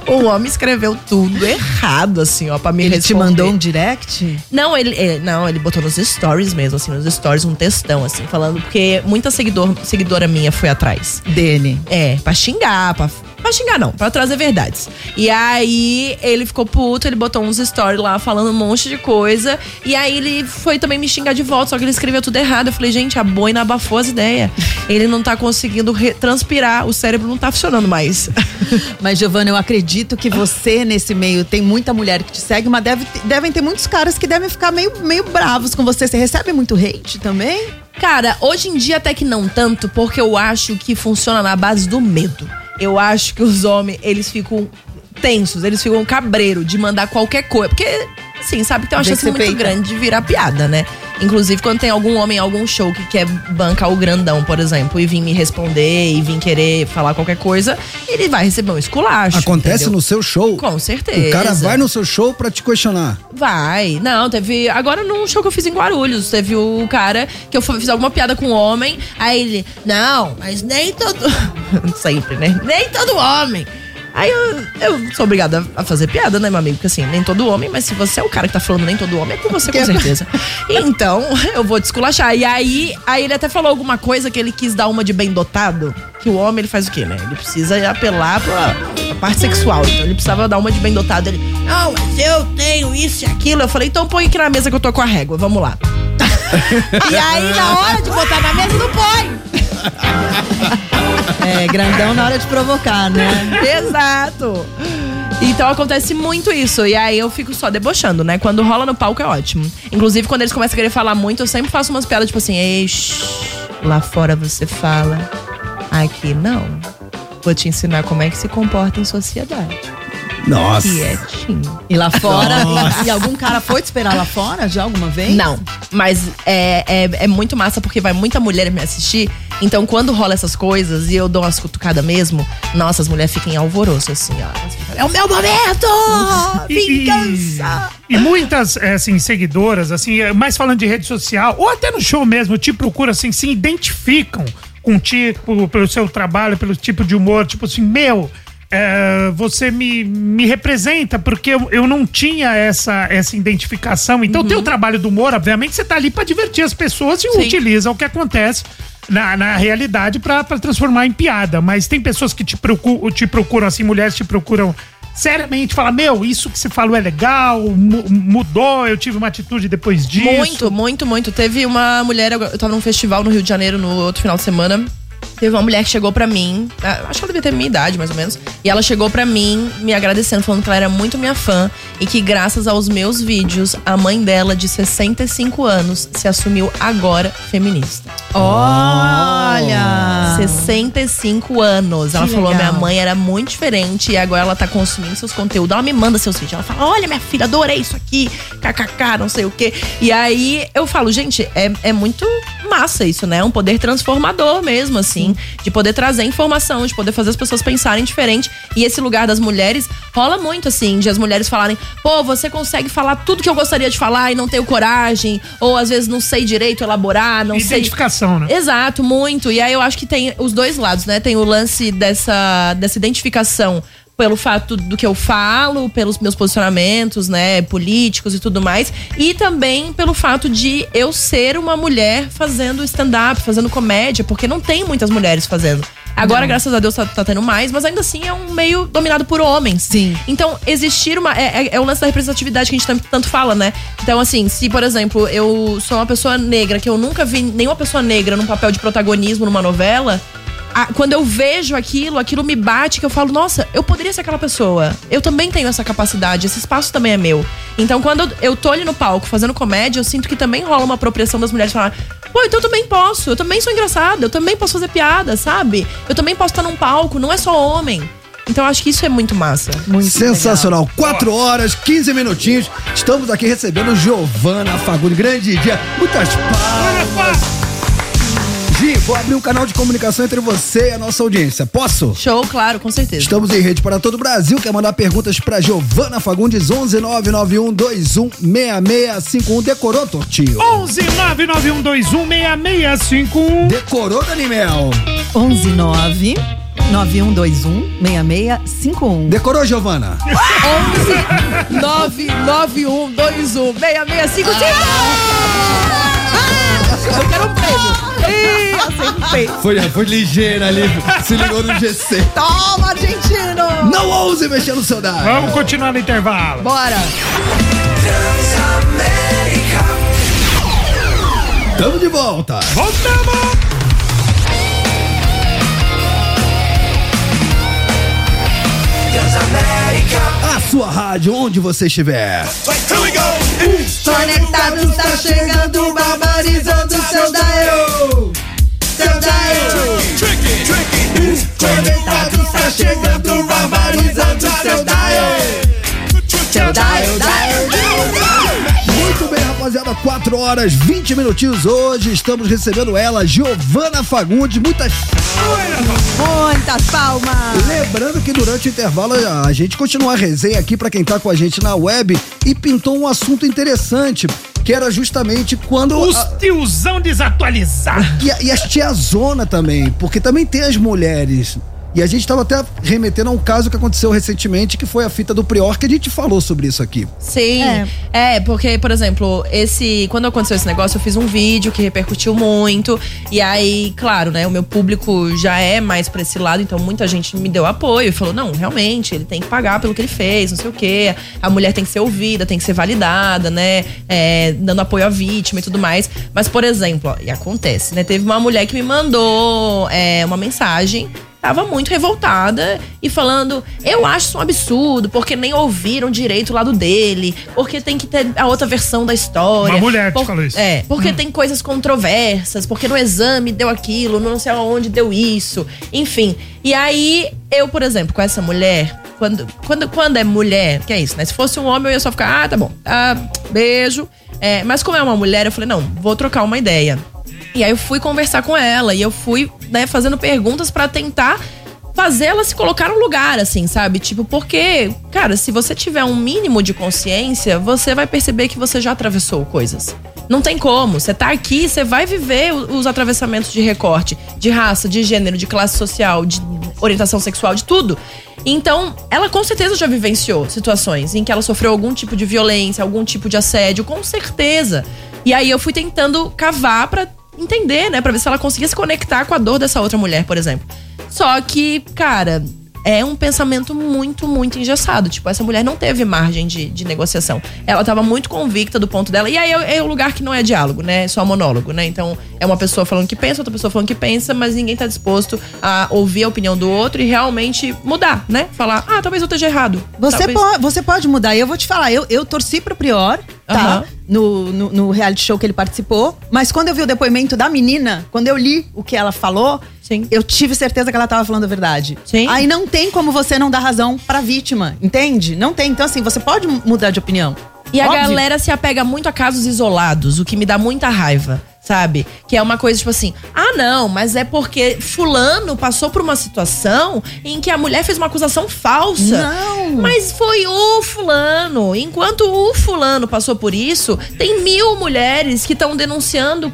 O homem escreveu tudo errado, assim, ó, pra me Ele responder. te mandou um direct? Não, ele, é, não, ele botou nos stories mesmo, assim, nos stories um textão, assim, falando, porque muita seguidor, seguidora minha foi atrás. Dele. É, pra xingar, pra, pra xingar não, pra trazer verdades. E aí ele ficou puto, ele botou uns stories lá falando um monte de coisa. E aí ele foi também me xingar de volta, só que ele escreveu tudo errado. Eu falei, gente, a boina abafou as ideias. Ele não tá conseguindo transpirar, o cérebro não tá funcionando mais. [laughs] Mas, Giovana, eu acredito que você, nesse meio, tem muita mulher que te segue, mas deve, devem ter muitos caras que devem ficar meio, meio bravos com você. Você recebe muito hate também? Cara, hoje em dia até que não tanto, porque eu acho que funciona na base do medo. Eu acho que os homens, eles ficam tensos, eles ficam cabreiro de mandar qualquer coisa. Porque, assim, sabe que tem uma chance muito grande de virar piada, né? Inclusive, quando tem algum homem em algum show que quer bancar o grandão, por exemplo, e vir me responder e vir querer falar qualquer coisa, ele vai receber um esculacho. Acontece entendeu? no seu show. Com certeza. O cara vai no seu show pra te questionar. Vai. Não, teve. Agora num show que eu fiz em Guarulhos, teve o cara que eu fiz alguma piada com um homem. Aí ele, não, mas nem todo. [laughs] Sempre, né? Nem todo homem. Aí eu, eu sou obrigada a fazer piada, né, meu amigo? Porque assim, nem todo homem, mas se você é o cara que tá falando nem todo homem, é com você, com certeza. Então, [laughs] eu vou te esculachar. E aí, aí ele até falou alguma coisa que ele quis dar uma de bem dotado. Que o homem, ele faz o quê, né? Ele precisa apelar pra, pra parte sexual. Então ele precisava dar uma de bem dotado. Ele, não, mas eu tenho isso e aquilo. Eu falei, então põe aqui na mesa que eu tô com a régua, vamos lá. [laughs] e aí, na hora de botar na mesa, não põe. [laughs] É, grandão na hora de provocar, né? [laughs] Exato. Então acontece muito isso. E aí eu fico só debochando, né? Quando rola no palco é ótimo. Inclusive, quando eles começam a querer falar muito, eu sempre faço umas piadas tipo assim: Ei, lá fora você fala, aqui não. Vou te ensinar como é que se comporta em sociedade. Nossa. Quietinho. E lá fora, Nossa. e, e algum cara foi te esperar lá fora já alguma vez? Não, mas é, é, é muito massa porque vai muita mulher me assistir. Então, quando rola essas coisas e eu dou umas cutucadas mesmo, nossa, as mulheres ficam em alvoroço, assim, ó. É o meu momento! [laughs] Vingança! E muitas, é, assim, seguidoras, assim, é, mais falando de rede social, ou até no show mesmo, te procuram, assim, se identificam contigo, pelo seu trabalho, pelo tipo de humor, tipo assim, meu, é, você me, me representa, porque eu, eu não tinha essa, essa identificação. Então, o teu trabalho do humor, obviamente, você tá ali pra divertir as pessoas e utiliza o que acontece na, na realidade pra transformar em piada. Mas tem pessoas que te procuram, te procuram assim, mulheres te procuram seriamente, fala meu, isso que você falou é legal, mu- mudou, eu tive uma atitude depois disso. Muito, muito, muito. Teve uma mulher, eu tava num festival no Rio de Janeiro no outro final de semana. Teve uma mulher que chegou pra mim, ah, acho que ela devia ter minha idade, mais ou menos. E ela chegou pra mim, me agradecendo, falando que ela era muito minha fã e que, graças aos meus vídeos, a mãe dela, de 65 anos, se assumiu agora feminista. Olha! 65 anos. Ela Que falou: legal. minha mãe era muito diferente e agora ela tá consumindo seus conteúdos. Ela me manda seus vídeos. Ela fala: olha, minha filha, adorei isso aqui, kkk, não sei o quê. E aí eu falo, gente, é, é muito massa isso, né? Um poder transformador mesmo, assim, de poder trazer informação, de poder fazer as pessoas pensarem diferente. E esse lugar das mulheres rola muito, assim, de as mulheres falarem: pô, você consegue falar tudo que eu gostaria de falar e não tenho coragem, ou às vezes não sei direito elaborar, não sei. Identificação, né? Exato, muito. E aí eu acho que tem os dois lados, né? Tem o lance dessa, dessa identificação pelo fato do que eu falo, pelos meus posicionamentos, né, políticos e tudo mais, e também pelo fato de eu ser uma mulher fazendo stand-up, fazendo comédia, porque não tem muitas mulheres fazendo. Agora, Não. graças a Deus, tá, tá tendo mais, mas ainda assim é um meio dominado por homens. Sim. Então, existir uma. É, é, é o lance da representatividade que a gente tanto, tanto fala, né? Então, assim, se, por exemplo, eu sou uma pessoa negra, que eu nunca vi nenhuma pessoa negra num papel de protagonismo numa novela. A- quando eu vejo aquilo, aquilo me bate, que eu falo, nossa, eu poderia ser aquela pessoa. Eu também tenho essa capacidade, esse espaço também é meu. Então, quando eu, eu tô ali no palco fazendo comédia, eu sinto que também rola uma apropriação das mulheres falar, pô, então eu também posso, eu também sou engraçada, eu também posso fazer piada, sabe? Eu também posso estar num palco, não é só homem. Então, eu acho que isso é muito massa. Muito Sensacional. 4 horas, 15 minutinhos. Estamos aqui recebendo Giovana Fagundes. Grande dia. Muitas palmas. Vou abrir um canal de comunicação entre você e a nossa audiência. Posso? Show, claro, com certeza. Estamos em rede para todo o Brasil. Quer mandar perguntas para Giovana Fagundes? 11 991 21 6651. Decorou, Tortinho? 11 99121 6651. Decorou, Danimel? 11 9 9121 6651. Decorou, Giovana? 11 991 21 6655. Eu quero um prêmio. Ih. Foi, foi ligeira ali. Se ligou no GC. Toma, argentino! Não ouse mexer no seu dado. Vamos continuar no intervalo. Bora! Tamo de volta. Voltamos! A sua rádio, onde você estiver. Conectados tá chegando, barbarizando seu dial. Seu dial. Conectados tá chegando, barbarizando seu dial. Seu dial, dial, dial. Rapaziada. 4 horas, 20 minutinhos hoje. Estamos recebendo ela, Giovana Fagundes. Muitas. Muitas palmas. Lembrando que durante o intervalo a gente continua a resenha aqui pra quem tá com a gente na web e pintou um assunto interessante, que era justamente quando. Os a- tiozão desatualizados. E, e as tiazona também, porque também tem as mulheres. E a gente tava até remetendo a um caso que aconteceu recentemente, que foi a fita do Prior, que a gente falou sobre isso aqui. Sim. É. porque, por exemplo, esse. Quando aconteceu esse negócio, eu fiz um vídeo que repercutiu muito. E aí, claro, né? O meu público já é mais pra esse lado, então muita gente me deu apoio e falou: não, realmente, ele tem que pagar pelo que ele fez, não sei o quê. A mulher tem que ser ouvida, tem que ser validada, né? É, dando apoio à vítima e tudo mais. Mas, por exemplo, ó, e acontece, né? Teve uma mulher que me mandou é, uma mensagem. Tava muito revoltada e falando: eu acho isso um absurdo, porque nem ouviram direito o lado dele, porque tem que ter a outra versão da história. Uma mulher te por- falou isso. É, porque Hum. tem coisas controversas, porque no exame deu aquilo, não sei aonde deu isso, enfim. E aí, eu, por exemplo, com essa mulher, quando, quando, quando é mulher, que é isso, né? Se fosse um homem, eu ia só ficar, ah, tá bom, ah, beijo. É, mas como é uma mulher, eu falei, não, vou trocar uma ideia. E aí eu fui conversar com ela e eu fui, né, fazendo perguntas pra tentar fazer ela se colocar no lugar, assim, sabe? Tipo, porque, cara, se você tiver um mínimo de consciência, você vai perceber que você já atravessou coisas. Não tem como. Você tá aqui, você vai viver os atravessamentos de recorte, de raça, de gênero, de classe social, de orientação sexual, de tudo. Então, ela com certeza já vivenciou situações em que ela sofreu algum tipo de violência, algum tipo de assédio, com certeza. E aí eu fui tentando cavar pra entender, né, Pra ver se ela conseguia se conectar com a dor dessa outra mulher, por exemplo. Só que, cara, é um pensamento muito, muito engessado. Tipo, essa mulher não teve margem de, de negociação. Ela tava muito convicta do ponto dela. E aí é, é um lugar que não é diálogo, né? É só monólogo, né? Então, é uma pessoa falando que pensa, outra pessoa falando que pensa, mas ninguém tá disposto a ouvir a opinião do outro e realmente mudar, né? Falar, ah, talvez eu esteja errado. Você, Talvez- pode, você pode mudar. E eu vou te falar, eu, eu torci pro Prior, tá? Aham. No, no, no reality show que ele participou. Mas quando eu vi o depoimento da menina, quando eu li o que ela falou, eu tive certeza que ela tava falando a verdade. Aí não tem como você não dar razão pra vítima, entende? Não tem. Então, assim, você pode mudar de opinião. E a Óbvio. galera se apega muito a casos isolados, o que me dá muita raiva, sabe? Que é uma coisa tipo assim: ah, não, mas é porque Fulano passou por uma situação em que a mulher fez uma acusação falsa. Não! Mas foi o Fulano. Enquanto o Fulano passou por isso, tem mil mulheres que estão denunciando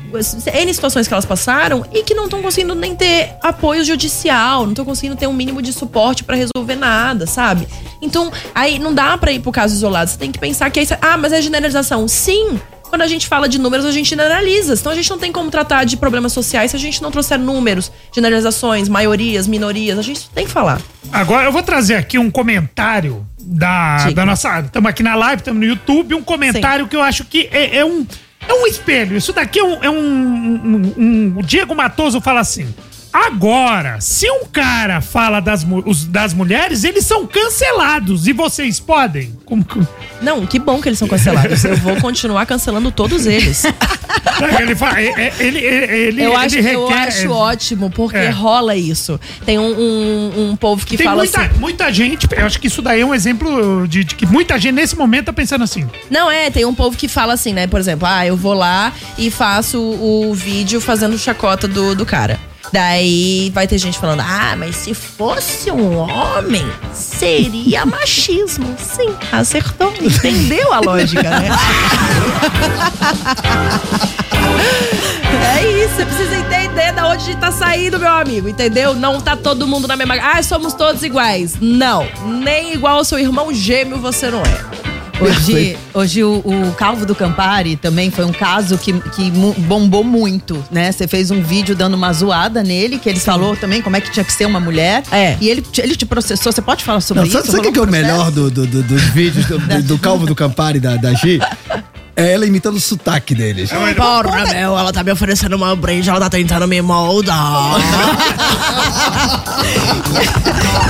N situações que elas passaram e que não estão conseguindo nem ter apoio judicial, não estão conseguindo ter um mínimo de suporte pra resolver nada, sabe? Então, aí não dá pra ir pro caso isolado. Você tem que pensar que aí, ah, mas é generalização. Sim. Quando a gente fala de números, a gente generaliza. Então a gente não tem como tratar de problemas sociais se a gente não trouxer números, generalizações, maiorias, minorias. A gente tem que falar. Agora eu vou trazer aqui um comentário da, da nossa. Estamos aqui na live, estamos no YouTube. Um comentário que eu acho que é, é um. É um espelho. Isso daqui é um. é um- um- um- o Diego Matoso fala assim. Agora, se um cara fala das, os- das mulheres, eles são cancelados. E vocês podem? Como que. Não, que bom que eles são cancelados. Eu vou continuar cancelando todos eles. Ele, fala, é- é- ele, ele, eu acho, ele eu requer- acho ótimo, porque É. rola isso. Tem um, um, um povo que Tem fala muita, assim. muita gente, eu acho que isso daí é um exemplo de, de que muita gente nesse momento tá pensando assim. Não, é, tem um povo que fala assim, né? Por exemplo, ah, eu vou lá e faço o vídeo fazendo chacota do, do cara. Daí vai ter gente falando, ah, mas se fosse um homem, seria machismo. Sim, acertou. [laughs] Entendeu a lógica, né? É isso, você precisa entender da onde a gente tá saindo, meu amigo, entendeu? Não tá todo mundo na mesma. Ah, somos todos iguais. Não, nem igual ao seu irmão gêmeo você não é. Hoje, hoje o, o Calvo do Campari também foi um caso que, que bombou muito, né? Você fez um vídeo dando uma zoada nele, que ele falou também como é que tinha que ser uma mulher. É. E ele, te- ele te processou. Você pode falar sobre Não, isso? sabe o que, que é o melhor do, do- do- dos vídeos do, do- do [laughs] Calvo do Campari da, da Gi? É ela imitando o sotaque deles. Porra, meu, ela tá me oferecendo uma brinde, ela tá tentando me moldar.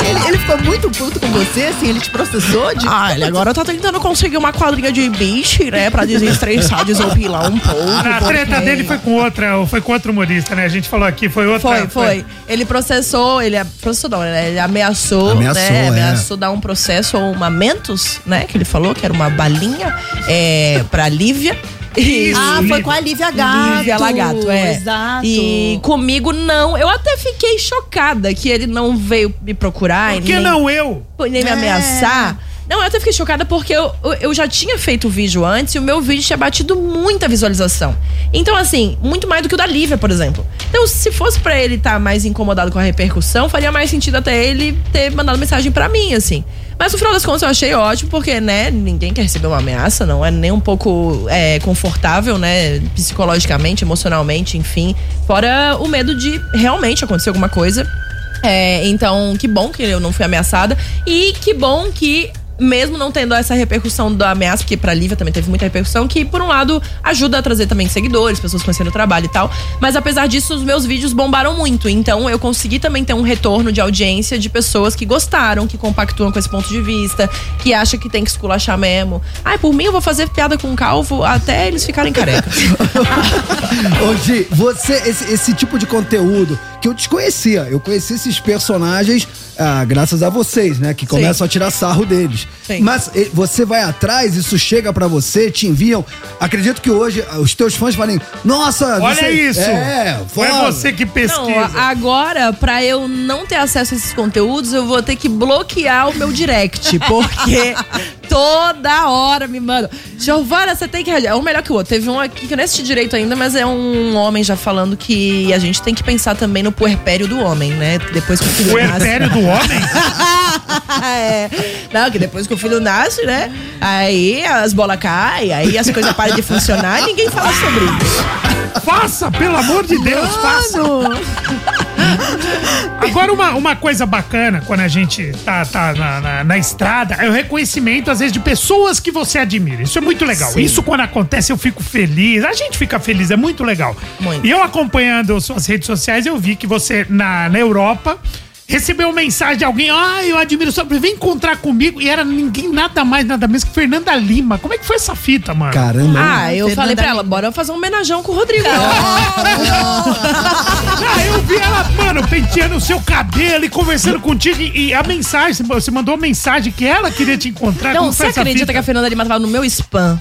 ele, ele ficou muito puto com você, assim, ele te processou de. Ah, ele agora tá tentando conseguir uma quadrinha de bicho, né? Pra desestressar, desopilar um pouco. A treta porque- dele foi com outra, foi com outro humorista, né? A gente falou aqui, foi outra. Foi, foi. Ele processou, ele processou não, né? Ele ameaçou, Ameaçou, né? é. Ameaçou dar um processo ou uma mentos, né? Que ele falou que era uma balinha é, pra Lívia. Isso, Ah, foi com a Lívia Gato. Lívia Lagato, é. Exato. E comigo não. Eu até fiquei chocada que ele não veio me procurar. Por que nem- não eu? nem me É. ameaçar. Não, eu até fiquei chocada porque eu, eu, já tinha feito o vídeo antes e o meu vídeo tinha batido muita visualização. Então, assim, muito mais do que o da Lívia, por exemplo. Então, se fosse pra ele estar mais incomodado com a repercussão, faria mais sentido até ele ter mandado mensagem pra mim, assim. Mas no final das contas eu achei ótimo, porque, né, ninguém quer receber uma ameaça, não é nem um pouco é, confortável, né, psicologicamente, emocionalmente, enfim. Fora o medo de realmente acontecer alguma coisa é, então, que bom que eu não fui ameaçada. E que bom que mesmo não tendo essa repercussão da ameaça, porque pra Lívia também teve muita repercussão, que por um lado ajuda a trazer também seguidores, pessoas conhecendo o trabalho e tal. Mas apesar disso, os meus vídeos bombaram muito. Então eu consegui também ter um retorno de audiência de pessoas que gostaram, que compactuam com esse ponto de vista, que acham que tem que esculachar mesmo. Ai, por mim eu vou fazer piada com calvo até eles ficarem carecas. [laughs] Hoje, você, esse, esse tipo de conteúdo que eu desconhecia, eu conheci esses personagens ah, graças a vocês, né? Que começam a tirar sarro deles. Sim. Mas eh, você vai atrás, isso chega pra você, te enviam. Acredito que hoje ah, os teus fãs falem, nossa, Olha você- isso! É, Não é foda." você que pesquisa. Não, agora, pra eu não ter acesso a esses conteúdos, eu vou ter que bloquear o meu direct, [laughs] porque toda hora me mandam. Giovana, você tem que. É um melhor que o outro. Teve um aqui que eu nem assisti direito ainda, mas é um homem já falando que a gente tem que pensar também no puerpério do homem, né? Depois que o filho Puerpério nasce. do homem? [laughs] é. Não, que depois que o filho nasce, né? Aí as bolas caem, aí as coisas param de funcionar e ninguém fala sobre isso. Faça, pelo amor de Deus, faça. Agora, uma, uma coisa bacana quando a gente tá, tá na, na- na estrada é o reconhecimento, às vezes, de pessoas que você admira. Isso é muito legal. Sim. Isso, quando acontece, eu fico feliz. A gente fica feliz, é muito legal. Muito. E eu acompanhando suas redes sociais, eu vi que você, na, na Europa. Recebeu mensagem de alguém, ah, eu admiro sua, vem encontrar comigo. E era ninguém nada mais, nada menos que Fernanda Lima. Como é que foi essa fita, mano? Caramba. Ah, eu Fernanda falei pra ela, Lima. bora fazer um homenajão com o Rodrigo. [laughs] Ah, eu vi ela, mano, penteando o seu cabelo e conversando contigo. E, e a mensagem, você mandou uma mensagem que ela queria te encontrar. Não, Como você acredita fita? que a Fernanda Lima tava no meu spam?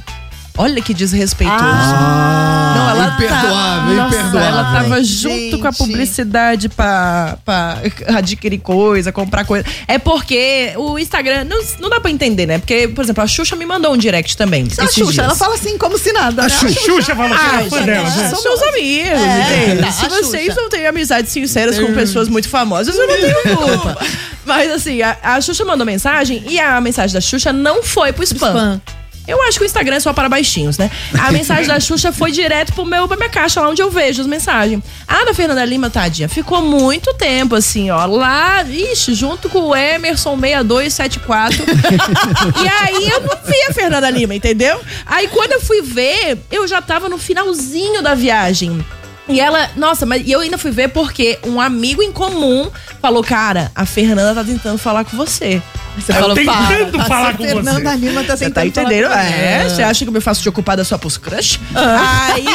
Olha que desrespeitoso. Ah, não, ela imperdoável, tá, imperdoável. Nossa, ela tava junto Gente. com a publicidade pra, pra [laughs] adquirir coisa, comprar coisa. É porque o Instagram, não, não dá pra entender, né? Porque, por exemplo, a Xuxa me mandou um direct também. A esses Xuxa, dias. ela fala assim como se nada. A né? Xuxa. Xuxa falou que Ah, era fã gente, dela, né? são meus amigos, É, entende? tá, Se vocês Xuxa. não têm amizades sinceras com pessoas muito famosas, eu não tenho culpa. Mas assim, a, a Xuxa mandou mensagem e a mensagem da Xuxa não foi pro spam. Spam. Eu acho que o Instagram é só para baixinhos, né? A [laughs] mensagem da Xuxa foi direto pro meu, pra minha caixa, lá onde eu vejo as mensagens. A da Fernanda Lima, tadinha, ficou muito tempo, assim, ó, lá, ixi, junto com o Emerson 6274. [laughs] e aí eu não vi a Fernanda Lima, entendeu? Aí quando eu fui ver, eu já tava no finalzinho da viagem. E ela, nossa, mas eu ainda fui ver porque um amigo em comum falou: Cara, a Fernanda tá tentando falar com você. Você Eu falou, tentando para, falar com Fernanda você. Lima tá você tentando tá entendendo? falar com É, você acha que eu me faço de ocupada só pros crush? Ah. Aí,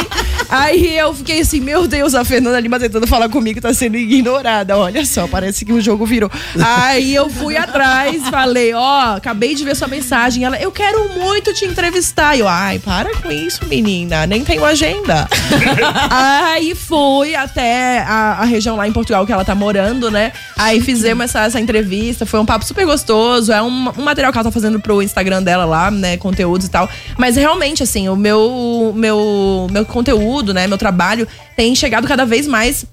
aí eu fiquei assim, meu Deus, a Fernanda Lima tentando falar comigo tá sendo ignorada. Olha só, parece que o jogo virou. Aí eu fui atrás, falei, ó, acabei de ver sua mensagem. Ela, eu quero muito te entrevistar. E eu, ai, para com isso, menina, nem tenho agenda. [laughs] aí fui até a, a região lá em Portugal que ela tá morando, né? Aí fizemos essa, essa entrevista, foi um papo super gostoso. É um, um material que ela tá fazendo pro Instagram dela lá, né? Conteúdos e tal. Mas realmente, assim, o meu, meu, meu conteúdo, né? Meu trabalho tem chegado cada vez mais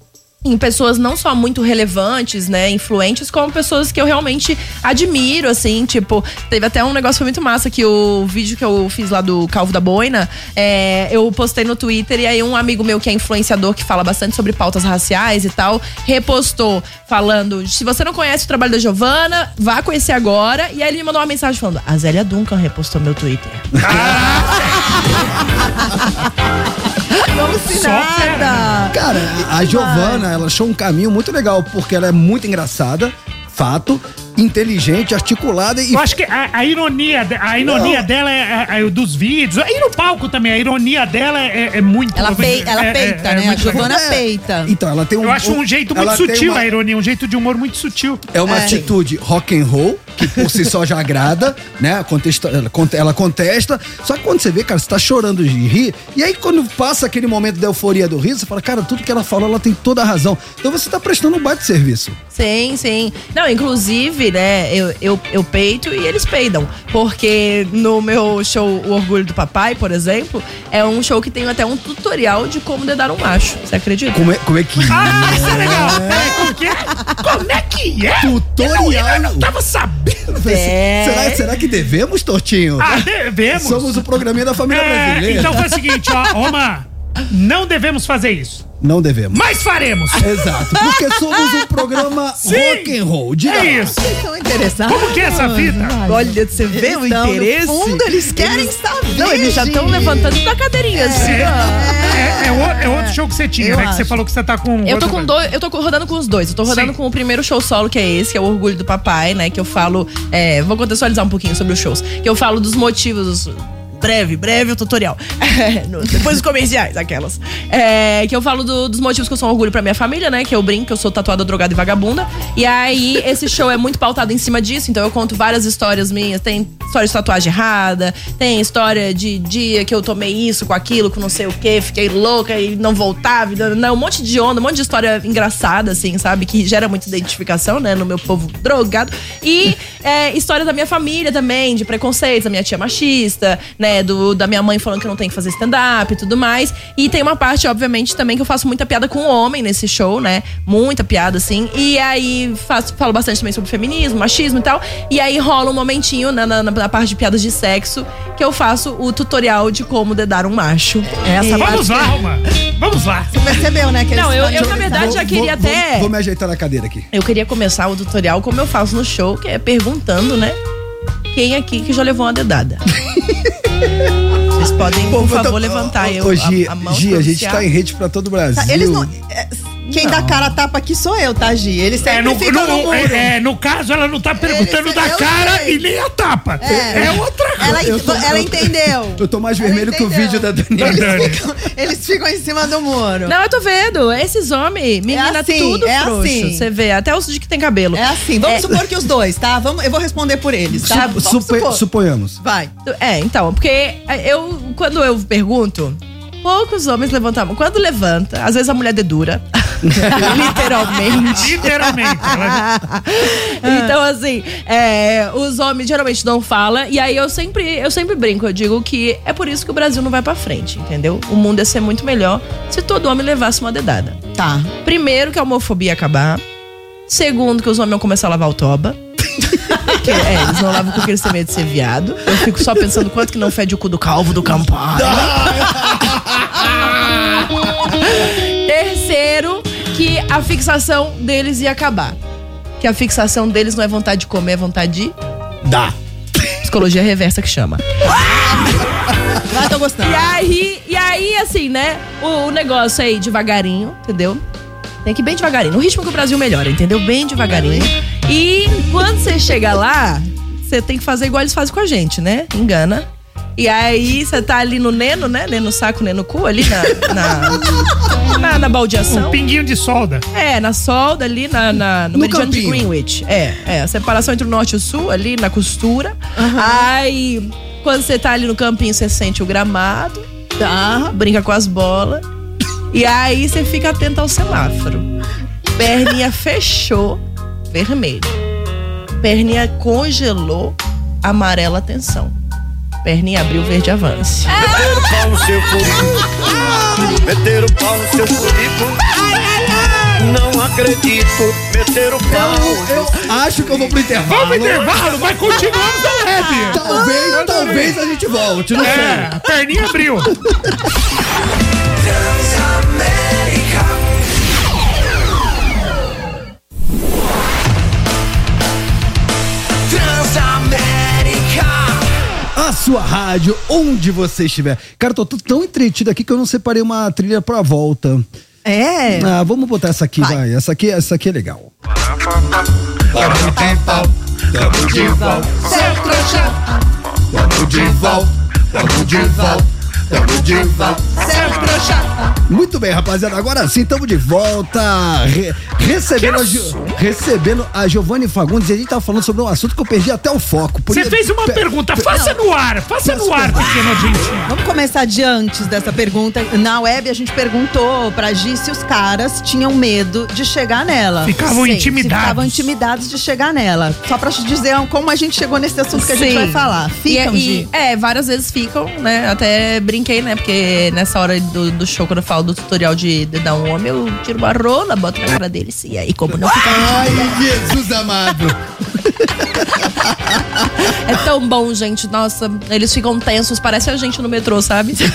em pessoas não só muito relevantes, né, influentes, como pessoas que eu realmente admiro, assim, tipo, teve até um negócio que foi muito massa que o vídeo que eu fiz lá do Calvo da Boina, é, eu postei no Twitter e aí um amigo meu que é influenciador, que fala bastante sobre pautas raciais e tal, repostou falando, se você não conhece o trabalho da Giovana, vá conhecer agora, e aí ele me mandou uma mensagem falando, a Zélia Duncan repostou meu Twitter. Como se nada. Cara, a Giovana, ela achou um caminho muito legal, porque ela é muito engraçada, fato, inteligente, articulada e. Eu acho que a, a ironia, a ironia Não. dela é, é- é dos vídeos. E no palco também, a ironia dela é, é muito. Ela, pei- ela é- é- peita, é né? A. Giovana É. peita. Então, ela tem um. Eu acho um jeito muito sutil uma- a ironia, um jeito de humor muito sutil. É uma É. atitude rock and roll, que por si só já agrada, [laughs] né? Contesta, ela, conte- ela contesta. Só que quando você vê, cara, você tá chorando de rir. E aí, quando passa aquele momento da euforia do riso, você fala, cara, tudo que ela falou, ela tem toda a razão. Então você tá prestando um baita serviço. Sim, sim. Não, inclusive, né, eu, eu, eu peito e eles peidam. Porque no meu show O Orgulho do Papai, por exemplo, é um show que tem até um tutorial de como dedar um macho. Você acredita? Como é, como é que. Ah, isso é legal. Peraí, como que é? Como é que é? Tutorial. Eu não tava sabendo. É. Será, será que devemos, Tortinho? Ah, devemos. Somos o programinha da família É, brasileira. então foi o seguinte, ó, Roma, não devemos fazer isso. Não devemos. Mas faremos! Exato, porque somos um programa [laughs] Sim. rock and roll. Diga É isso. Vocês estão interessados? Como que é essa fita? Olha, você vê o Então, no interesse? fundo, eles querem saber. Não, eles já estão levantando da cadeirinha, assim. É, é, é é outro show que você tinha, Eu né? Que você acho. falou que você tá com. Eu tô com dois, eu tô rodando com os dois. Eu tô rodando Sim. com o primeiro show solo, que é esse, que é o Orgulho do Papai, né? Que eu falo. é, vou contextualizar um pouquinho sobre os shows. Que eu falo dos motivos. Breve, breve o tutorial. [laughs] No- Depois dos comerciais, aquelas. É, que eu falo do- dos motivos que eu sou um orgulho pra minha família, né? Que eu brinco, que eu sou tatuada, drogada e vagabunda. E aí, esse show é muito pautado em cima disso. Então, eu conto várias histórias minhas. Tem história de tatuagem errada, tem história de dia que eu tomei isso com aquilo, com não sei o quê, fiquei louca e não voltava. Não, um monte de onda, um monte de história engraçada, assim, sabe? Que gera muita identificação, né? No meu povo drogado. E é, história da minha família também, de preconceitos, da minha tia machista, né? Do, da minha mãe falando que eu não tenho que fazer stand-up e tudo mais. E tem uma parte, obviamente, também que eu faço muita piada com o homem nesse show, né? Muita piada, assim. E aí faço, falo bastante também sobre feminismo, machismo e tal. E aí rola um momentinho na, na, na parte de piadas de sexo que eu faço o tutorial de como dedar um macho. Essa E- Vamos lá, Roma. Vamos lá. Você percebeu, né? Que Não, eu, eu na verdade já Vou- queria vou- até. Vou, vou me ajeitar na cadeira aqui. Eu queria começar o tutorial como eu faço no show, que é perguntando, né? Quem aqui que já levou uma dedada? [laughs] Vocês podem, por favor, levantar eu, Ô, Gi, a, a mão. A gente tá em rede pra todo o Brasil. Tá, eles não. é, Quem dá cara a tapa aqui sou eu, tá, Gi? Eles sempre É, no, ficam no no, muro. é, é, no caso, ela não tá perguntando Eles- da eu cara sei. e nem a tapa. É. É, outra coisa. Ela, Eu tô- ela eu- entendeu. Eu tô mais vermelho que o vídeo da Daniela. Da Dani. Ficam- Eles ficam em cima do muro. Não, eu tô vendo. Esses homens, menina, assim, tudo é frouxo. assim. Você vê, até os de que tem cabelo. É assim, vamos É. supor que os dois, tá? Vamos, eu vou responder por eles, tá? Supo- supor. suponhamos. Vai. É, então, porque eu, quando eu pergunto, poucos homens levantavam. Quando levanta, às vezes a mulher dedura. [laughs] Literalmente. Literalmente. Ela- [laughs] Então, assim, é, os homens geralmente não falam. E aí eu sempre, eu sempre brinco, eu digo que é por isso que o Brasil não vai pra frente, entendeu? O mundo ia ser muito melhor se todo homem levasse uma dedada. Tá. Primeiro, que a homofobia ia acabar. Segundo, que os homens iam começar a lavar o toba. Porque, [laughs] é, eles não lavam porque eles têm medo de ser viado. Eu fico só pensando quanto que não fede o cu do calvo do Campari. A fixação deles ia acabar. Que a fixação deles não é vontade de comer, é vontade de Dá. psicologia reversa que chama. Vai, tô gostando. E aí, e aí assim, né? O, o negócio aí, devagarinho, entendeu? Tem que ir bem devagarinho. No ritmo que o Brasil melhora, entendeu? Bem devagarinho. E quando você chega lá, você tem que fazer igual eles fazem com a gente, né? Engana. E aí você tá ali no neno, né? Neno saco, neno cu, ali na, na, [laughs] na, na baldeação. Um pinguinho de solda. É, na solda ali, na, na- no, No meridiano de campinho. Greenwich. É, é, a separação entre o norte e o sul, ali na costura. Aí, quando você tá ali no campinho, você sente o gramado, Tá. brinca com as bolas. E aí você fica atento ao semáforo. Perninha fechou, vermelho. Perninha congelou, amarela atenção. Perninha abriu, verde avance. Meter o pau no seu currículo. Meter o pau no seu currículo. Não acredito. Meter o pau. Eu acho que eu vou pro intervalo. Vamos pro intervalo, mas continuamos na leve. Talvez, talvez a gente volte, não É, sei. a perninha abriu. [laughs] A sua rádio, onde você estiver. Cara, tô t- tão entretido aqui que eu não separei uma trilha pra volta. É. Ah, vamos botar essa aqui, vai. Vai. Essa aqui, essa aqui é legal. Tamo de volta. Seu trouxa. Tamo de volta. Tamo de volta. Tamo de volta. Muito bem, rapaziada. Agora sim, estamos de volta. Re- recebendo, a recebendo a Giovanni Fagundes. E a gente tava falando sobre um assunto que eu perdi até o foco. Você fez uma pe- pergunta, pe- faça no ar, faça no ar, pequeno argentino. Vamos começar de antes dessa pergunta. Na web a gente perguntou pra Gi se os caras tinham medo de chegar nela. Ficavam Sim, intimidados. Ficavam intimidados de chegar nela. Só pra te dizer como a gente chegou nesse assunto que a gente Sim. vai falar. Ficam, e, Gi? e- É, várias vezes ficam, né? Até brinquei, né? Porque nessa hora do, do show, quando eu falo do tutorial de, de dar um homem, eu tiro uma rola, boto na cara deles. E aí, como não fica. Ai, Jesus amado. É tão bom, gente. Nossa, eles ficam tensos, parece a gente no metrô, sabe? [laughs]